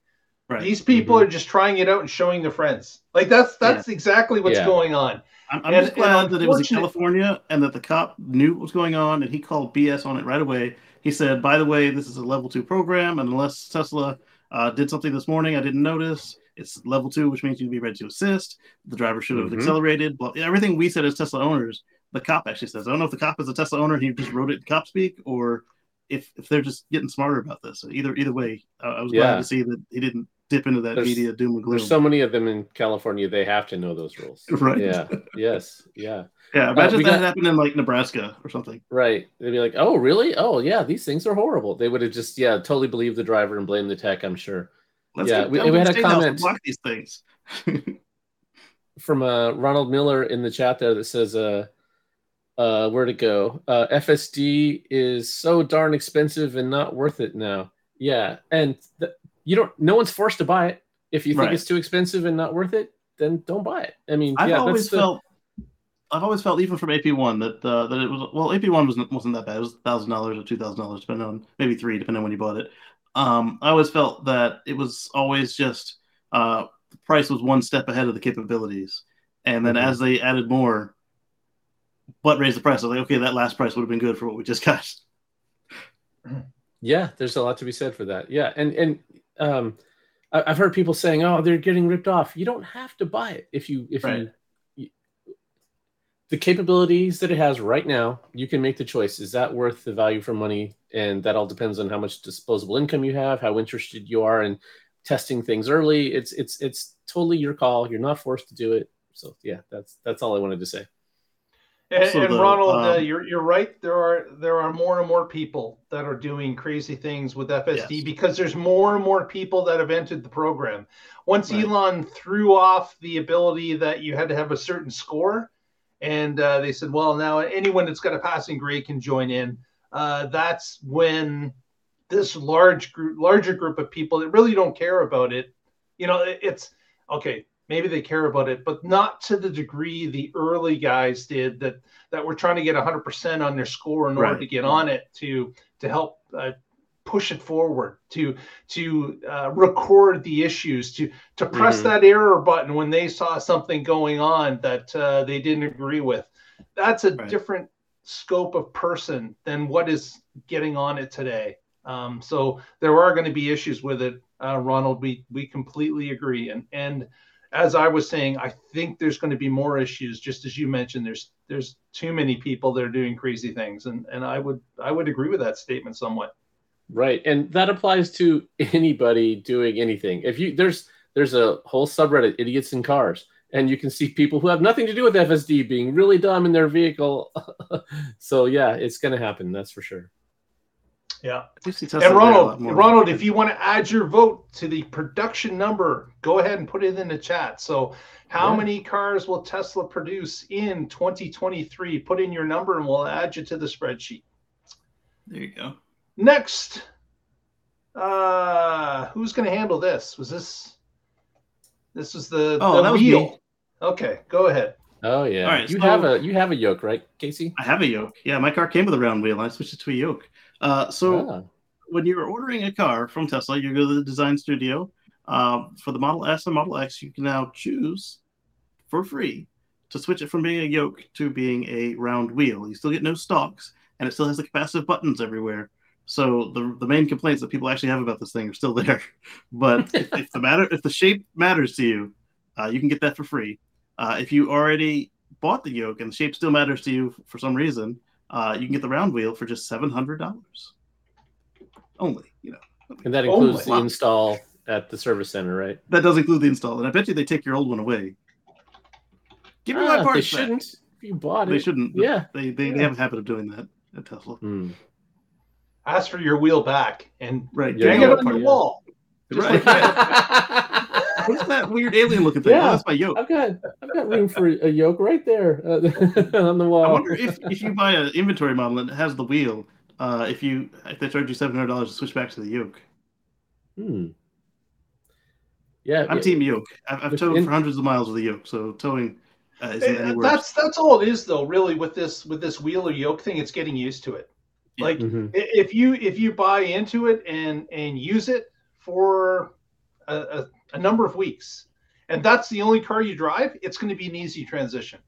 Right. These people Mhm. are just trying it out and showing their friends. Like that's that's exactly what's Yeah. going on. I'm, I'm And- just glad that it was in California and that the cop knew what was going on and he called BS on it right away. He said, "By the way, this is a level two program, and unless Tesla uh, did something this morning I didn't notice, it's level two, which means you'd be ready to assist. The driver should have Mhm. accelerated. Everything we said as Tesla owners, the cop actually says. I don't know if the cop is a Tesla owner and he just wrote it in cop speak, or if if they're just getting smarter about this. So either either way, uh, I was glad to see that he didn't dip into that There's- media doom and gloom. There's so many of them in California, they have to know those rules. [LAUGHS] Right. Yeah. yes. Yeah. yeah, imagine we if that got- happened in like Nebraska or something. Right. They'd be like, oh, really? Oh, yeah, these things are horrible. They would have just, yeah, totally believed the driver and blamed the tech, I'm sure. Let's Yeah, we- we had a state house and comment. block these things. [LAUGHS] From uh, Ronald Miller in the chat there that says, uh, uh, where to go? Uh, FSD is so darn expensive and not worth it now. Yeah. And th- you don't, no one's forced to buy it. If you think Right. it's too expensive and not worth it, then don't buy it. I mean, I've yeah, always the, felt, I've always felt even from AP one that uh, that it was well, AP one wasn't wasn't that bad. It was thousand dollars or two thousand dollars, depending on maybe three, depending on when you bought it. Um, I always felt that it was always just uh, the price was one step ahead of the capabilities, and then Mhm. as they added more, what raised the price? I was like, okay, that last price would have been good for what we just got. Yeah, there's a lot to be said for that. Yeah, and and um, I- I've heard people saying, "Oh, they're getting ripped off." You don't have to buy it if you if Right. you, you the capabilities that it has right now. You can make the choice: is that worth the value for money? And that all depends on how much disposable income you have, how interested you are in testing things early. It's it's it's totally your call. You're not forced to do it. So yeah, that's that's all I wanted to say. And, and Ronald, uh, um, you're you're right. There are there are more and more people that are doing crazy things with FSD Yes. because there's more and more people that have entered the program. Once Right. Elon threw off the ability that you had to have a certain score, and uh, they said, well, now anyone that's got a passing grade can join in. Uh, that's when this large group, larger group of people that really don't care about it, you know, it- it's okay. Maybe they care about it, but not to the degree the early guys did that that were trying to get 100% on their score in order Right. to get on it to to help uh, push it forward to to uh, record the issues to to press Mhm. that error button when they saw something going on that uh, they didn't agree with that's a Right. different scope of person than what is getting on it today um, so there are going to be issues with it uh, ronald we we completely agree and and as I was saying, I think there's going to be more issues. Just as you mentioned, there's there's too many people that are doing crazy things, and and I would I would agree with that statement somewhat. Right, and that applies to anybody doing anything. If you there's there's a whole subreddit, idiots in cars, and you can see people who have nothing to do with FSD being really dumb in their vehicle. [LAUGHS] so yeah, it's going to happen. That's for sure. Yeah. I do see Tesla And there a lot Ronald. Ronald, if you want to add your vote to the production number, go ahead and put it in the chat. So, how Yeah. many cars will Tesla produce in 2023? Put in your number, and we'll add you to the spreadsheet. There you go. Next, uh, who's going to handle this? Was this? This was the, Oh, the that was wheel. me. Okay, go ahead. Oh yeah, All right, you so- have a you have a yoke, right, Casey? I have a yoke. Yeah, my car came with a round wheel. I switched it to a yoke. Uh, so Ah, when you're ordering a car from Tesla, you go to the design studio. Um, for the Model S and Model X, you can now choose for free to switch it from being a yoke to being a round wheel. You still get no stalks, and it still has the capacitive buttons everywhere. So the the main complaints that people actually have about this thing are still [LAUGHS] there. But if, if the matter if the shape matters to you, uh, you can get that for free. Uh, if you already bought the yoke and the shape still matters to you for some reason, uh, you can get the round wheel for just seven hundred dollars only. You know and that includes my- the install at the service center, right? that does include the install, and I bet you they take your old one away. Give me Ah, my parts back. shouldn't. If you bought They it, shouldn't. Yeah. They they, they have a habit of doing that at Tesla. Hmm. Ask for your wheel back and Right. Yeah, hang yeah, it on the wall. Right. what [LAUGHS] [LAUGHS] is that weird alien looking thing? Yeah. Oh, that's my yoke. I've got I've got room for a yoke right there uh, [LAUGHS] on the wall. I wonder if, if you buy an inventory model and it has the wheel, uh, if you if they charge you seven hundred dollars to switch back to the yoke. Hmm. Yeah, I'm yeah. team yoke. I've, I've towed in- for hundreds of miles with a yoke, so towing uh, isn't any Eh, worse. That's that's all it is, though. Really, with this with this wheel or yoke thing, it's getting used to it. Yeah. Like Mhm. if you if you buy into it and and use it for a, a, a number of weeks, and that's the only car you drive, it's going to be an easy transition.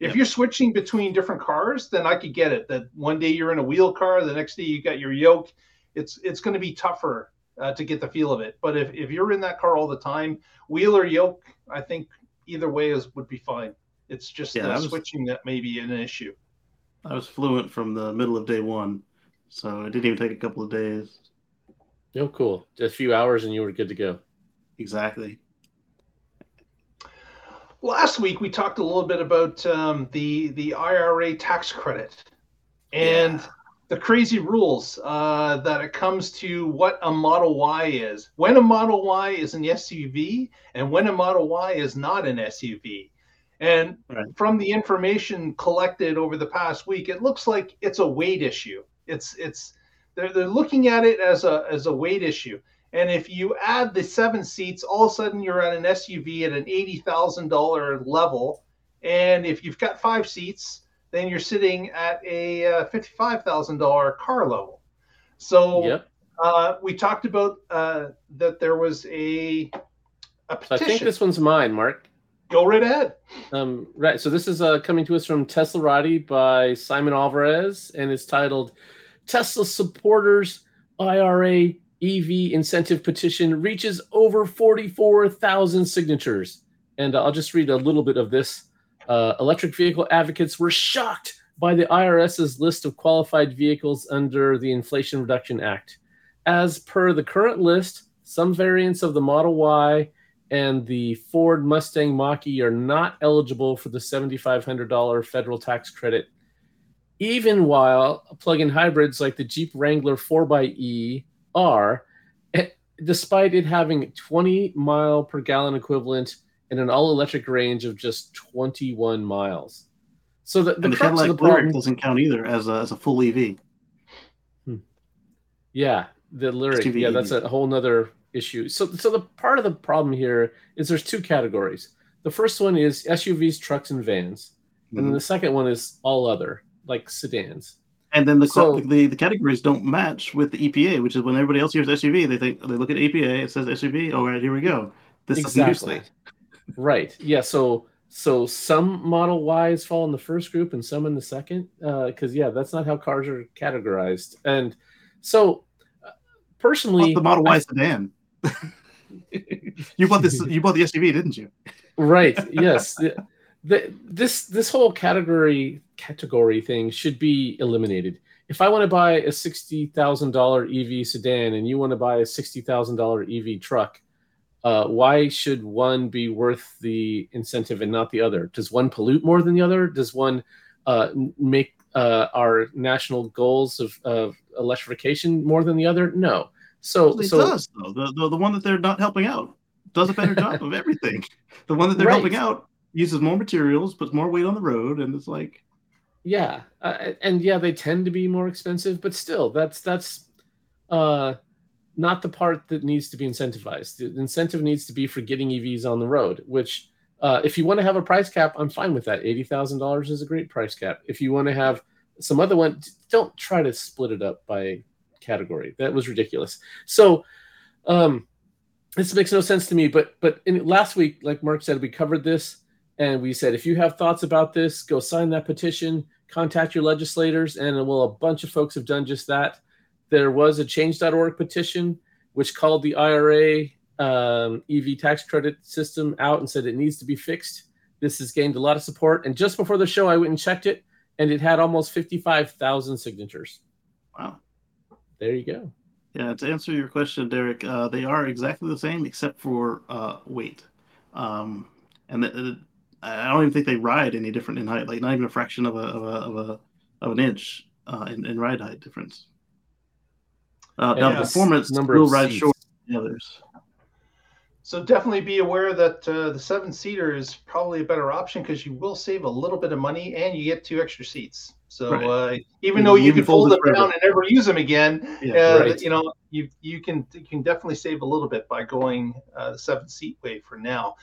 If Yep. you're switching between different cars, then I could get it. That one day you're in a wheel car, the next day you got your yoke. It's it's going to be tougher uh, to get the feel of it. But if, if you're in that car all the time, wheel or yoke, I think either way is would be fine. It's just Yeah, the was- switching that may be an issue. I was fluent from the middle of day one, so it didn't even take a couple of days. Oh, cool. Just a few hours and you were good to go. Exactly. Last week we talked a little bit about um, the the IRA tax credit and Yeah. the crazy rules uh, that it comes to what a Model Y is. When a Model Y is an SUV and when a Model Y is not an SUV. And Right. from the information collected over the past week, it looks like it's a weight issue. It's it's they're, they're looking at it as a as a weight issue. And if you add the seven seats, all of a sudden you're at an SUV at an eighty thousand dollar level. And if you've got five seats, then you're sitting at a uh, fifty-five thousand dollar car level. So Yep. uh, we talked about uh, that there was a a So I think this one's mine, Mark. Go right ahead. Um, right. So this is uh, coming to us from Teslarati by Simon Alvarez, and it's titled "Tesla Supporters IRA EV Incentive Petition Reaches Over 44,000 Signatures." And uh, I'll just read a little bit of this. Uh, electric vehicle advocates were shocked by the IRS's list of qualified vehicles under the Inflation Reduction Act. As per the current list, some variants of the Model Y and the Ford Mustang Mach-E are not eligible for the $7,500 federal tax credit, even while plug-in hybrids like the Jeep Wrangler 4xE are, eh, despite it having 20 mile per gallon equivalent and an all-electric range of just 21 miles. So the, the, and the Cadillac Lyriq doesn't count either as a, as a full EV. Yeah, the Lyriq. SUV Yeah, that's a whole nother issue. So, so the part of the problem here is there's two categories. The first one is SUVs, trucks, and vans, and Mm-hmm. then the second one is all other, like sedans. And then the, So- the the categories don't match with the EPA, which is when everybody else hears SUV, they think they look at EPA, it says SUV. All right, here we go. This Exactly. Right. Yeah. So, so some Model Ys fall in the first group and some in the second. Because yeah, that's not how cars are categorized. And so, uh, personally, the Model I- Y sedan? [LAUGHS] you bought this. You bought the SUV, didn't you? right yes the, this this whole category category thing should be eliminated if i want to buy a $60000 ev sedan and you want to buy a $60000 ev truck uh, why should one be worth the incentive and not the other does one pollute more than the other does one uh, make uh, our national goals of, of electrification more than the other no so It so does though. The, the the one that they're not helping out does a better job of everything. The one that they're Right. helping out uses more materials, puts more weight on the road, and it's like Yeah, uh, and yeah, they tend to be more expensive, but still, that's that's uh, not the part that needs to be incentivized. The incentive needs to be for getting EVs on the road. Which, uh, if you want to have a price cap, I'm fine with that. Eighty thousand dollars is a great price cap. If you want to have some other one, don't try to split it up by category. That was ridiculous. So, um, this makes no sense to me. But but in last week, like Mark said, we covered this and we said if you have thoughts about this, go sign that petition, contact your legislators, and well, a bunch of folks have done just that. There was a Change.org petition which called the IRA um, EV tax credit system out and said it needs to be fixed. This has gained a lot of support, and just before the show, I went and checked it, and it had almost fifty-five thousand signatures. wow. There you go. Yeah, to answer your question, Derek, uh, they are exactly the same except for uh, weight. Um, and the, the- I don't even think they ride any different in height, like not even a fraction of a of a of, a, of an inch uh, in, in ride height difference. Uh, now, Yeah. performance Number will of ride seats. short than the others. So definitely be aware that uh, the seven seater is probably a better option because you will save a little bit of money and you get two extra seats. So Right. uh, even You- though you you can can fold fold it them down and never use them again, Yeah, uh, right. you know you you can you can definitely save a little bit by going uh, the seven seat way for now.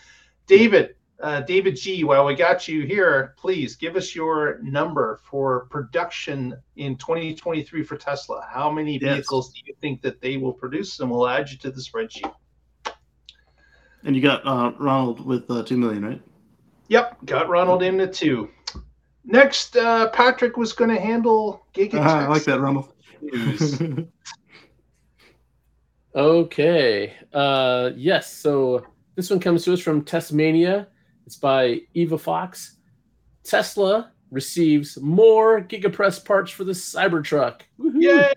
David, uh, David G, while we got you here, please give us your number for production in 2023 for Tesla. How many Yes. vehicles do you think that they will produce? And we'll add you to the spreadsheet. And you got uh, Ronald with uh, two million, right? Yep, got Ronald in the two. Next, uh, Patrick was going to handle Giga. Ah, I like that, Ronald. [LAUGHS] Okay. Uh, yes. So this one comes to us from Tesmanian. It's by Eva Fox. Tesla receives more GigaPress parts for the Cybertruck. Woohoo!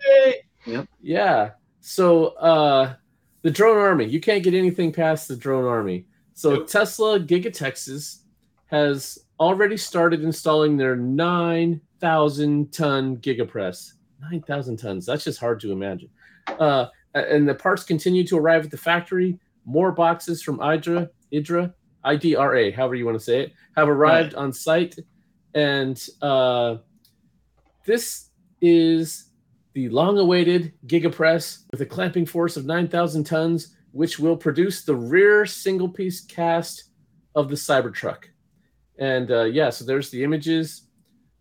Yay! Yeah. So uh, the drone army, you can't get anything past the drone army. So Nope. Tesla Giga Texas has already started installing their 9,000 ton GigaPress. 9,000 tons. That's just hard to imagine. Uh, and the parts continue to arrive at the factory. More boxes from Idra, Idra, IDRA, however you want to say it, have arrived on site. And uh, this is the long awaited GigaPress with a clamping force of 9,000 tons, which will produce the rear single piece cast of the Cybertruck. And uh, yeah, so there's the images.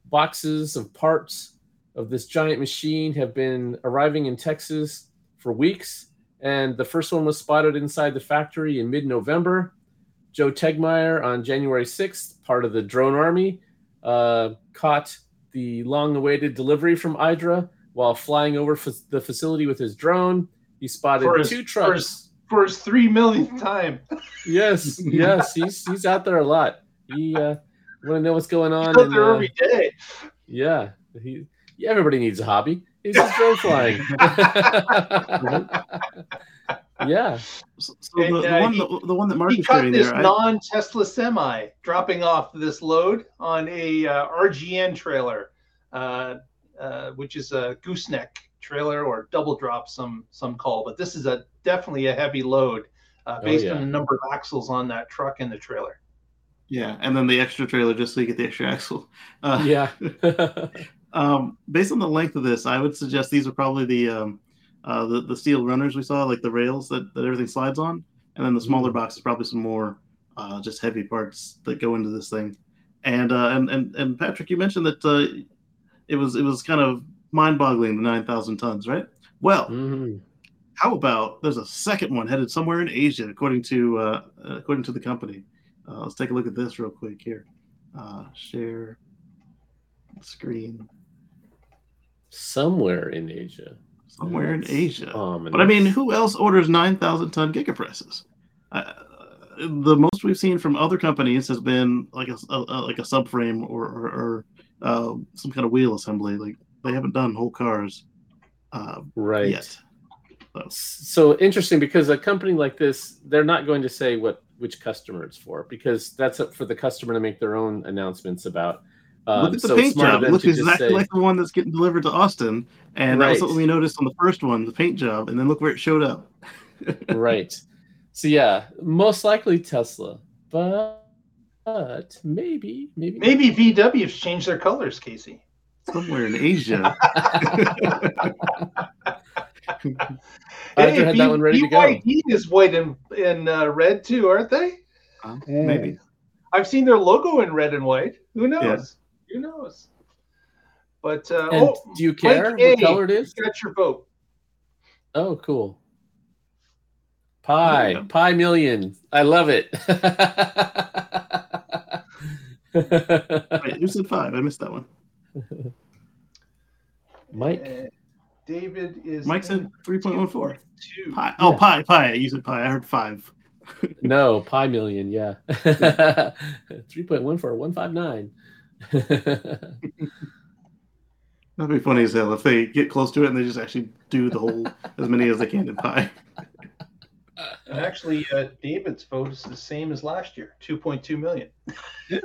Boxes of parts of this giant machine have been arriving in Texas for weeks. And the first one was spotted inside the factory in mid November. Joe Tegtmeyer on January 6th, part of the drone army, uh, caught the long awaited delivery from Idra while flying over f- the facility with his drone. He spotted For his- two for trucks. his- For his three millionth time. [LAUGHS] Yes, yes, he's he's out there a lot. He uh, want to know what's going He's on. out and, there uh, every day. yeah, he. Yeah, everybody needs a hobby. He's just drone flying. [LAUGHS] [LAUGHS] Yeah. So, so And, the, the uh, one he- the, the one that Mark he is cut this there, non-Tesla semi, dropping off this load on a uh, RGN trailer, uh, uh, which is a gooseneck trailer or double drop, some some call. But this is a definitely a heavy load uh, Oh, based yeah. on the number of axles on that truck and the trailer. yeah, and then the extra trailer just so you get the extra axle. Uh, yeah. [LAUGHS] [LAUGHS] Um, based on the length of this, I would suggest these are probably the um, uh, the, the steel runners we saw, like the rails that, that everything slides on, and then the smaller Mm. box is probably some more uh, just heavy parts that go into this thing. And uh, and and and Patrick, you mentioned that uh, it was it was kind of mind-boggling the nine thousand tons, right? Well, Mhm. how about there's a second one headed somewhere in Asia, according to uh, according to the company. Uh, let's take a look at this real quick here. Uh, share screen Somewhere in Asia. Somewhere in Asia. ominous. But I mean, who else orders 9,000 ton gigapresses? Uh, the most we've seen from other companies has been like a, a- a- like a subframe or, or, or uh, some kind of wheel assembly. Like they haven't done whole cars uh, right. yet. So interesting because a company like this, they're not going to say what which customer it's for because that's up for the customer to make their own announcements about. Um, Look at the so paint job. It looks exactly say- like the one that's getting delivered to Austin. And that was something we noticed on the first one, the paint job. And then look where it showed up. [LAUGHS] right. So yeah, most likely Tesla, but but maybe maybe Maybe VW's changed their colors, Casey. Somewhere in Asia. [LAUGHS] Badger had that one ready to go. BYD is white and, and uh, red too, aren't they? Uh, maybe. I've seen their logo in red and white. Who knows? Who knows? But uh, And oh, do you care Mike A, what color it is? you got your vote. Oh, cool. Pi, Yeah. pi million. I love it. Wait, who said five? I missed that one. [LAUGHS] Mike, Uh, David is Mike said 3.14. two. Pi. Oh, Yeah. pi, pi. You said pi. I heard five. [LAUGHS] no, pi million, yeah. [LAUGHS] 3.14159. [LAUGHS] That'd be funny as hell if they get close to it and they just actually do the whole as many as they can in pie. And actually, uh, David's vote is the same as last year, 2.2 million. He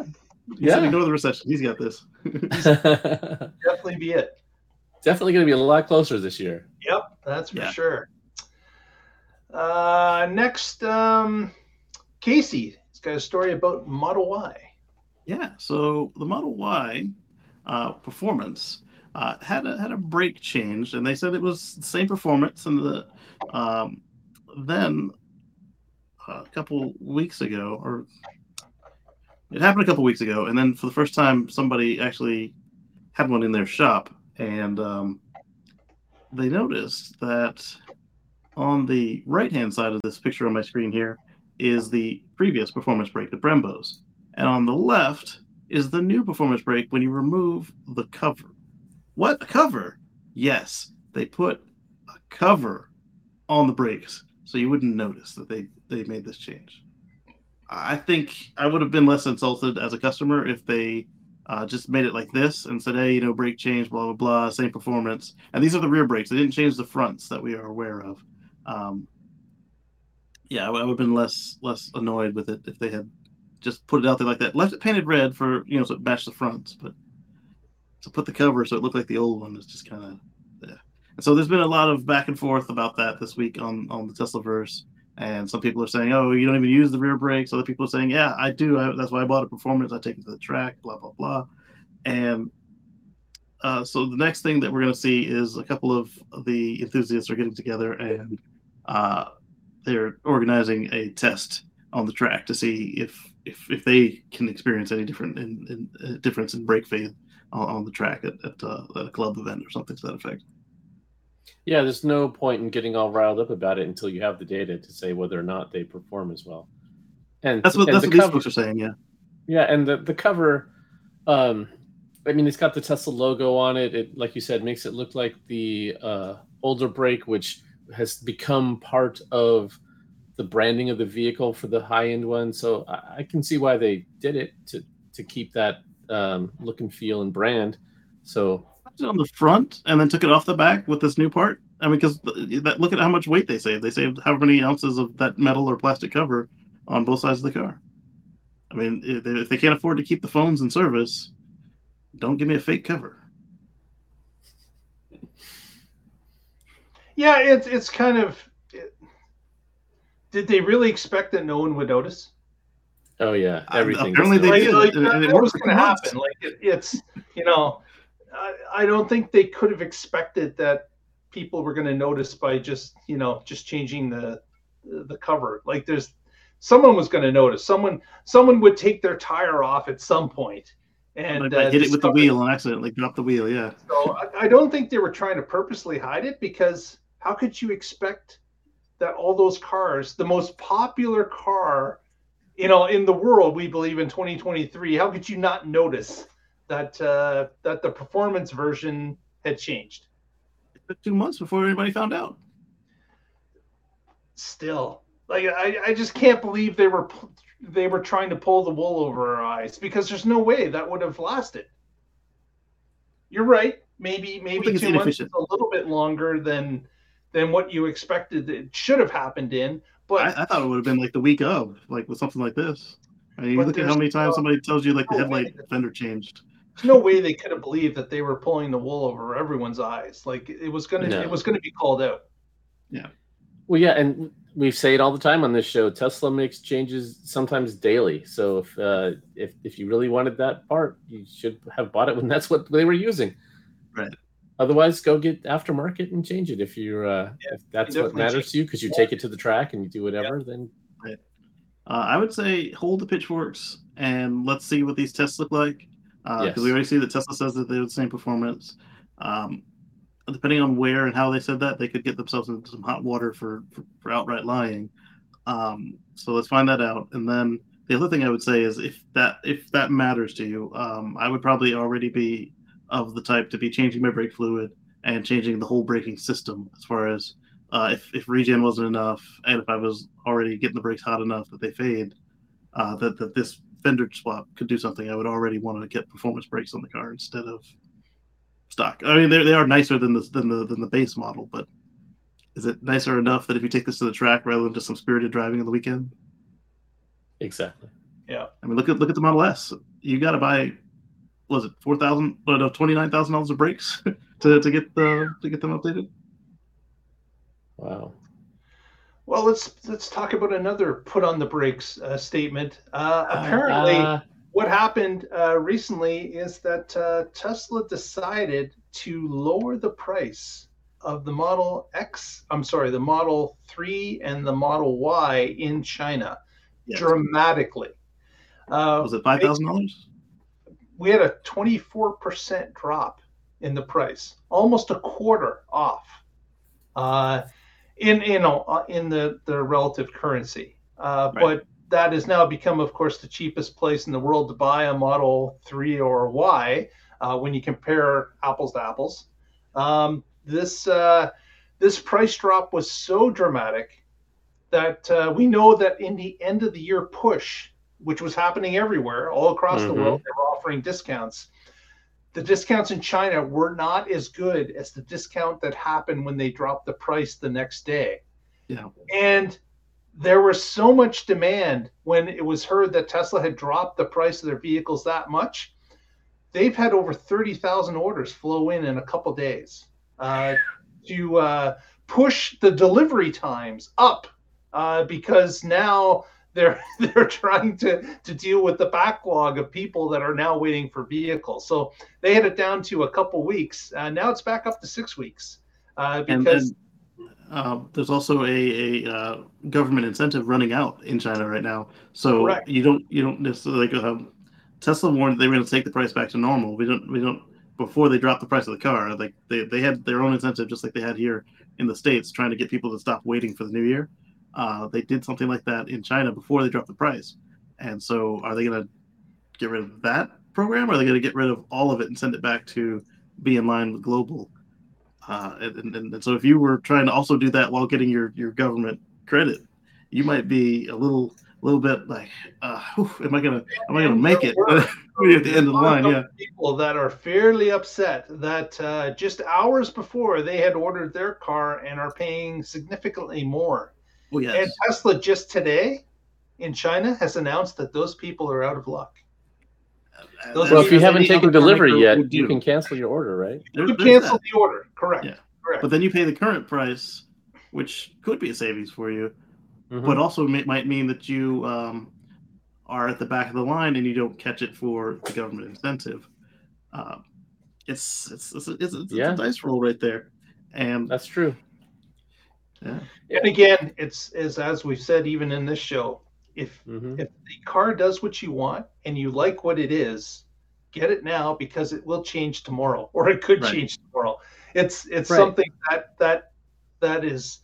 Yeah. said ignore the recession. He's got this. Definitely be it. Definitely going to be a lot closer this year. Yep, that's for Yeah. sure. Uh, next, um, Casey. He's got a story about Model Y. Yeah. So the Model Y uh, performance uh, had a had a brake change, and they said it was the same performance. And the um, then uh, a couple weeks ago, or it happened a couple weeks ago, and then for the first time, somebody actually had one in their shop, and um, they noticed that on the right hand side of this picture on my screen here is the previous performance brake, the Brembos. And on the left is the new performance brake when you remove the cover. What? A cover? Yes. They put a cover on the brakes so you wouldn't notice that they, they made this change. I think I would have been less insulted as a customer if they uh, just made it like this and said, hey, you know, brake change, blah, blah, blah, same performance. And these are the rear brakes. They didn't change the fronts that we are aware of. Um, yeah, I would have been less less annoyed with it if they had just put it out there like that. Left it painted red for you know so it matched the fronts, but to put the cover so it looked like the old one is just kind of yeah. And so there's been a lot of back and forth about that this week on on the Teslaverse, and some people are saying, oh, you don't even use the rear brakes. Other people are saying, yeah, I do. I, that's why I bought a performance. I take it to the track. Blah blah blah, and. Uh, so the next thing that we're going to see is a couple of the enthusiasts are getting together and uh, they're organizing a test on the track to see if if, if they can experience any different in, in uh, difference in brake fade on, on the track at, at, uh, at a club event or something to that effect. Yeah, there's no point in getting all riled up about it until you have the data to say whether or not they perform as well. And That's what and that's the what these cover, folks are saying. Yeah, Yeah, and the the cover, um, I mean, it's got the Tesla logo on it. It, like you said, makes it look like the uh, older brake, which has become part of the branding of the vehicle for the high end one. So I, I can see why they did it to to keep that um, look and feel and brand. So on the front and then took it off the back with this new part. I mean, because look at how much weight they saved. They saved how many ounces of that metal or plastic cover on both sides of the car. I mean, if they, if they can't afford to keep the phones in service, don't give me a fake cover. Yeah, it's it's kind of. It, did they really expect that no one would notice? Oh yeah, everything. apparently they like, did, like, and- and it was going to happen. Like it, it's [LAUGHS] you know, I, I don't think they could have expected that people were going to notice by just you know just changing the the cover. Like there's someone was going to notice. Someone someone would take their tire off at some point and Like, like uh, hit it with the discover- wheel and accidentally drop the wheel. Yeah. So I, I don't think they were trying to purposely hide it because how could you expect that all those cars, the most popular car, you know, in the world, we believe in 2023, how could you not notice that uh, that the performance version had changed? It took two months before anybody found out. Still, like I, I just can't believe they were they were trying to pull the wool over our eyes because there's no way that would have lasted. You're right. Maybe maybe two months is a little bit longer than than what you expected it should have happened in. But I, I thought it would have been like the week of, like with something like this. I mean, you look at how many times no- somebody tells you like the no headlight way. fender changed. there's no way they could have believed that they were pulling the wool over everyone's eyes. Like it was gonna No. it was gonna be called out. Yeah. Well, yeah, and we say it all the time on this show. Tesla makes changes sometimes daily. So if uh, if if you really wanted that part, you should have bought it when that's what they were using. Right. Otherwise, go get aftermarket and change it if you're uh, Yeah, if that's what matters to you because you take it to the track and you do whatever. Then Uh, I would say hold the pitchforks and let's see what these tests look like. Because Yes. we already see that Tesla says that they have the same performance. Um, depending on where and how they said that, they could get themselves into some hot water for, for, for outright lying. Um, so let's find that out. And then the other thing I would say is if that if that matters to you, um, I would probably already be of the type to be changing my brake fluid and changing the whole braking system as far as uh, if, if regen wasn't enough and if I was already getting the brakes hot enough that they fade, uh, that, that this fender swap could do something, I would already want to get performance brakes on the car instead of stock. I mean, they they are nicer than the than the than the base model, but is it nicer enough that if you take this to the track rather than just some spirited driving on the weekend? exactly. Yeah. I mean, look at look at the Model S. You got to buy, was it four thousand? No, no, twenty nine thousand dollars of brakes [LAUGHS] to, to get the to get them updated. Wow. Well, let's let's talk about another put on the brakes uh, statement. Uh, apparently, Uh, what happened uh, recently is that uh, Tesla decided to lower the price of the Model X. I'm sorry, the Model 3 and the Model Y in China Yes. dramatically. Uh, Was it five thousand dollars? We had a 24% drop in the price, almost a quarter off uh, in in uh, in the the relative currency. Uh, Right. But that has now become, of course, the cheapest place in the world to buy a Model 3 or Y uh, when you compare apples to apples. Um, this uh, this price drop was so dramatic that uh, we know that in the end of the year push, which was happening everywhere, all across the Mhm. world, they were offering discounts. The discounts in China were not as good as the discount that happened when they dropped the price the next day. Yeah. And there was so much demand when it was heard that Tesla had dropped the price of their vehicles that much. They've had over 30,000 orders flow in in a couple days uh, to uh, push the delivery times up uh, because now they're [LAUGHS] they're trying to to deal with the backlog of people that are now waiting for vehicles. So they had it down to a couple weeks. Uh, now it's back up to six weeks uh, because then uh, there's also a, a uh, government incentive running out in China right now. So Correct. you don't you don't necessarily like um, Tesla warned they were going to take the price back to normal. We don't we don't before they dropped the price of the car. Like they, they had their own incentive just like they had here in the states, trying to get people to stop waiting for the new year. Uh, they did something like that in China before they dropped the price. And so are they going to get rid of that program? Or are they going to get rid of all of it and send it back to be in line with global? Uh, and, and, and so if you were trying to also do that while getting your, your government credit, you might be a little little bit like, uh, am I gonna am I gonna make it [LAUGHS] at the end of the line? Yeah. People that are fairly upset that uh, just hours before they had ordered their car and are paying significantly more. Oh yes. And Tesla just today in China has announced that those people are out of luck. Those well, if you haven't taken delivery yet, you can cancel your order, right? There, you cancel that. the order, correct? Yeah. Correct. But then you pay the current price, which could be a savings for you, mm-hmm. but also may, might mean that you um, are at the back of the line and you don't catch it for the government incentive. Uh, it's it's it's, it's, it's, yeah. a dice roll right there, and that's true. Yeah. And again, it's as as we've said even in this show, if mm-hmm. if the car does what you want and you like what it is, get it now because it will change tomorrow, [LAUGHS] or it could right. change tomorrow. It's it's right. something that that that is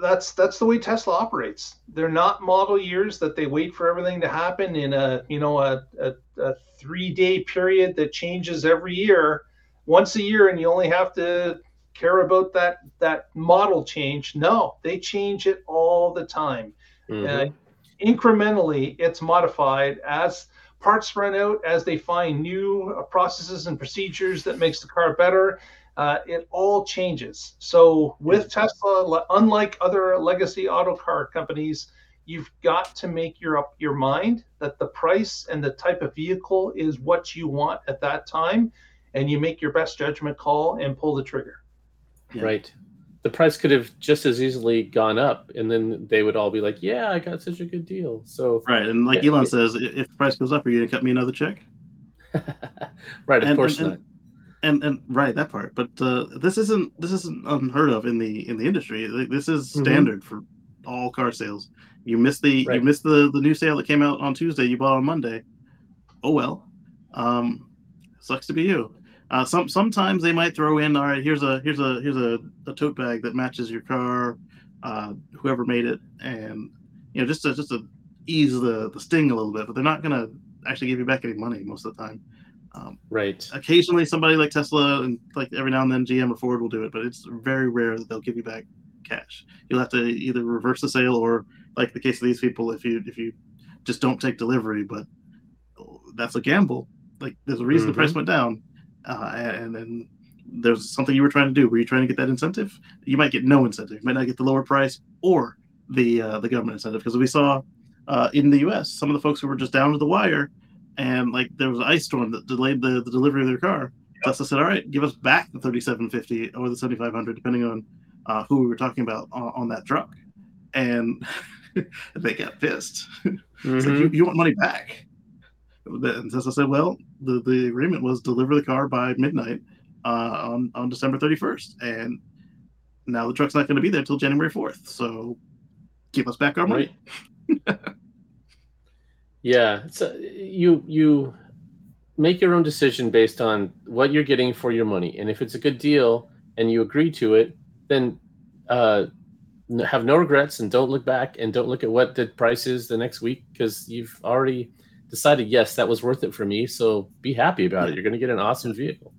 that's that's the way Tesla operates. They're not model years that they wait for everything to happen in a you know a, a, a three day period that changes every year, once a year, and you only have to care about that that model change. No, they change it all the time. Mm-hmm. Uh, incrementally, it's modified as parts run out, as they find new uh, processes and procedures that makes the car better uh, it all changes. So with Tesla, unlike other legacy auto car companies, you've got to make your up your mind that the price and the type of vehicle is what you want at that time, and you make your best judgment call and pull the trigger. Yeah. Right. The price could have just as easily gone up, and then they would all be like, "Yeah, I got such a good deal." So right, and like yeah, Elon says, if the price goes up, are you gonna cut me another check? [LAUGHS] right, of and, course and, not and and right that part but uh, this isn't this isn't unheard of in the in the industry this is mm-hmm. standard mm-hmm. for all car sales you missed the right. you missed the the new sale that came out on tuesday you bought on monday oh well um sucks to be you uh some sometimes they might throw in all right here's a here's a here's a, a tote bag that matches your car uh whoever made it and you know just to just to ease the the sting a little bit but they're not gonna actually give you back any money most of the time um, right. Occasionally, somebody like Tesla and like every now and then GM or Ford will do it, but it's very rare that they'll give you back cash. You'll have to either reverse the sale or, like the case of these people, if you if you just don't take delivery, but that's a gamble. Like there's a reason mm-hmm. the price mm-hmm. went down, uh, and then there's something you were trying to do. Were you trying to get that incentive? You might get no incentive. You might not get the lower price or the uh, the government incentive because we saw uh, in the U.S. some of the folks who were just down to the wire and like there was an ice storm that delayed the, the delivery of their car. Yep. Tesla said, "All right, give us back the 3750 or the 7500, depending on uh, who we were talking about on, on that truck." And [LAUGHS] they got pissed. [LAUGHS] Mm-hmm. like, you, you, want money back? And Tesla said, "Well, the, the agreement was deliver the car by midnight uh, on on December 31st, and now the truck's not going to be there till January 4th. So give us back our money." Right. Yeah, so you you make your own decision based on what you're getting for your money, and if it's a good deal and you agree to it, then uh, have no regrets and don't look back and don't look at what the price is the next week because you've already decided yes that was worth it for me. So be happy about it. You're going to get an awesome vehicle.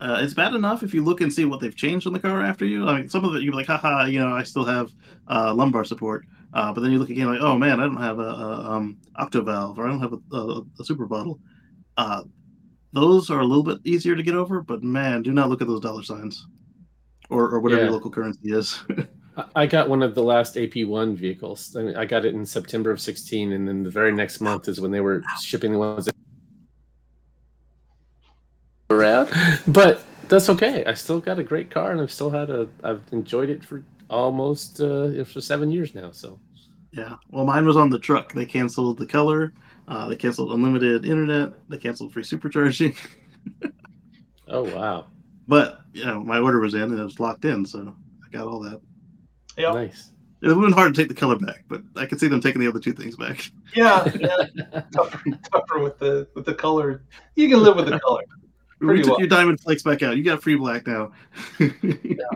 Uh, it's bad enough if you look and see what they've changed on the car after you. I mean, some of it you're like, haha, you know, I still have uh, lumbar support. Uh, but then you look again, like, oh man, I don't have a, a um, octovalve or I don't have a, a, a super bottle. Uh, those are a little bit easier to get over, but man, do not look at those dollar signs or, or whatever yeah. your local currency is. [LAUGHS] I got one of the last AP1 vehicles. I, mean, I got it in September of 16, and then the very next month is when they were shipping the ones that around. [LAUGHS] But that's okay. I still got a great car, and I've still had a. I've enjoyed it for almost uh, for seven years now. So yeah, well, mine was on the truck. They canceled the color. Uh, they canceled unlimited internet. They canceled free supercharging. [LAUGHS] oh wow! But you know, my order was in and it was locked in, so I got all that. Yeah, nice. It would have been hard to take the color back, but I could see them taking the other two things back. Yeah, [LAUGHS] yeah. tougher, tougher with the with the color. You can live with the color. [LAUGHS] we took well. your diamond flakes back out. You got free black now. [LAUGHS] yeah.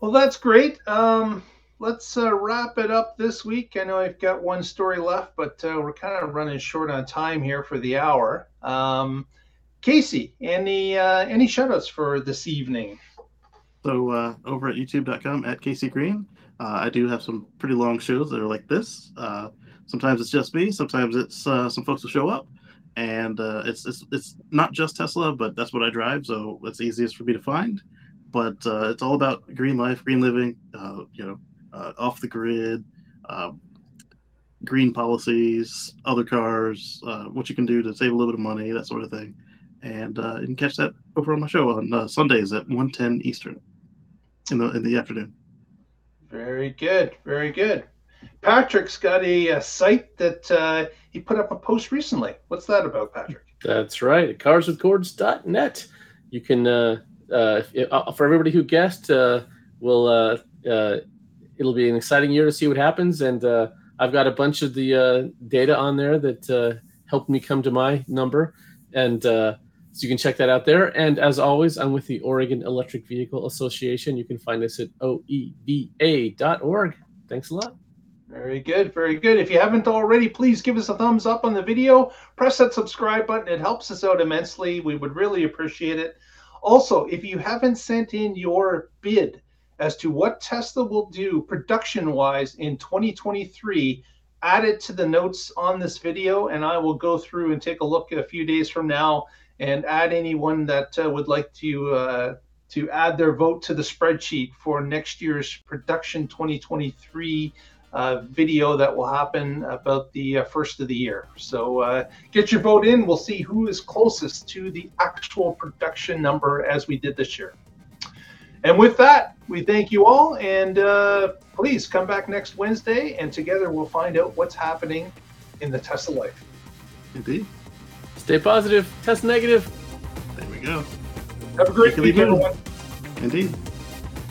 Well, that's great. Um, let's uh, wrap it up this week. I know I've got one story left, but uh, we're kind of running short on time here for the hour. Um, Casey, any uh, any shoutouts for this evening? So uh, over at youtube.com at Casey Green, uh, I do have some pretty long shows that are like this. Uh, sometimes it's just me. Sometimes it's uh, some folks will show up, and uh, it's it's it's not just Tesla, but that's what I drive, so it's easiest for me to find. But uh, it's all about green life, green living. You know, off the grid, uh, green policies, other cars, what you can do to save a little bit of money, that sort of thing. And you can catch that over on my show on Sundays at 1:10 Eastern in the in the afternoon. Very good. Very good. Patrick's got a, a site that uh, he put up a post recently. What's that about, Patrick? That's right. Carswithcords.net. You can, uh, uh, if- uh, for everybody who guessed, uh, will uh, uh, it'll be an exciting year to see what happens. And uh, I've got a bunch of the uh, data on there that uh, helped me come to my number. And uh, so you can check that out there. And as always, I'm with the Oregon Electric Vehicle Association. You can find us at oeva.org. Thanks a lot. Very good, very good. If you haven't already, please give us a thumbs up on the video. Press that subscribe button. It helps us out immensely. We would really appreciate it. Also, if you haven't sent in your bid as to what Tesla will do production wise in 2023, add it to the notes on this video, and I will go through and take a look a few days from now and add anyone that uh, would like to. Uh, to add their vote to the spreadsheet for next year's production 2023 uh, video that will happen about the uh, first of the year. So uh, get your vote in. We'll see who is closest to the actual production number as we did this year. And with that, we thank you all. And uh, please come back next Wednesday, and together we'll find out what's happening in the Tesla life. Indeed. Stay positive, test negative, There we go. Have a great Take week, everyone. Indeed.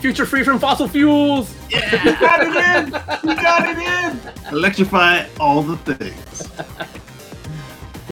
future free from fossil fuels. Yeah, we got it in. We got it in. Electrify all the things. [LAUGHS]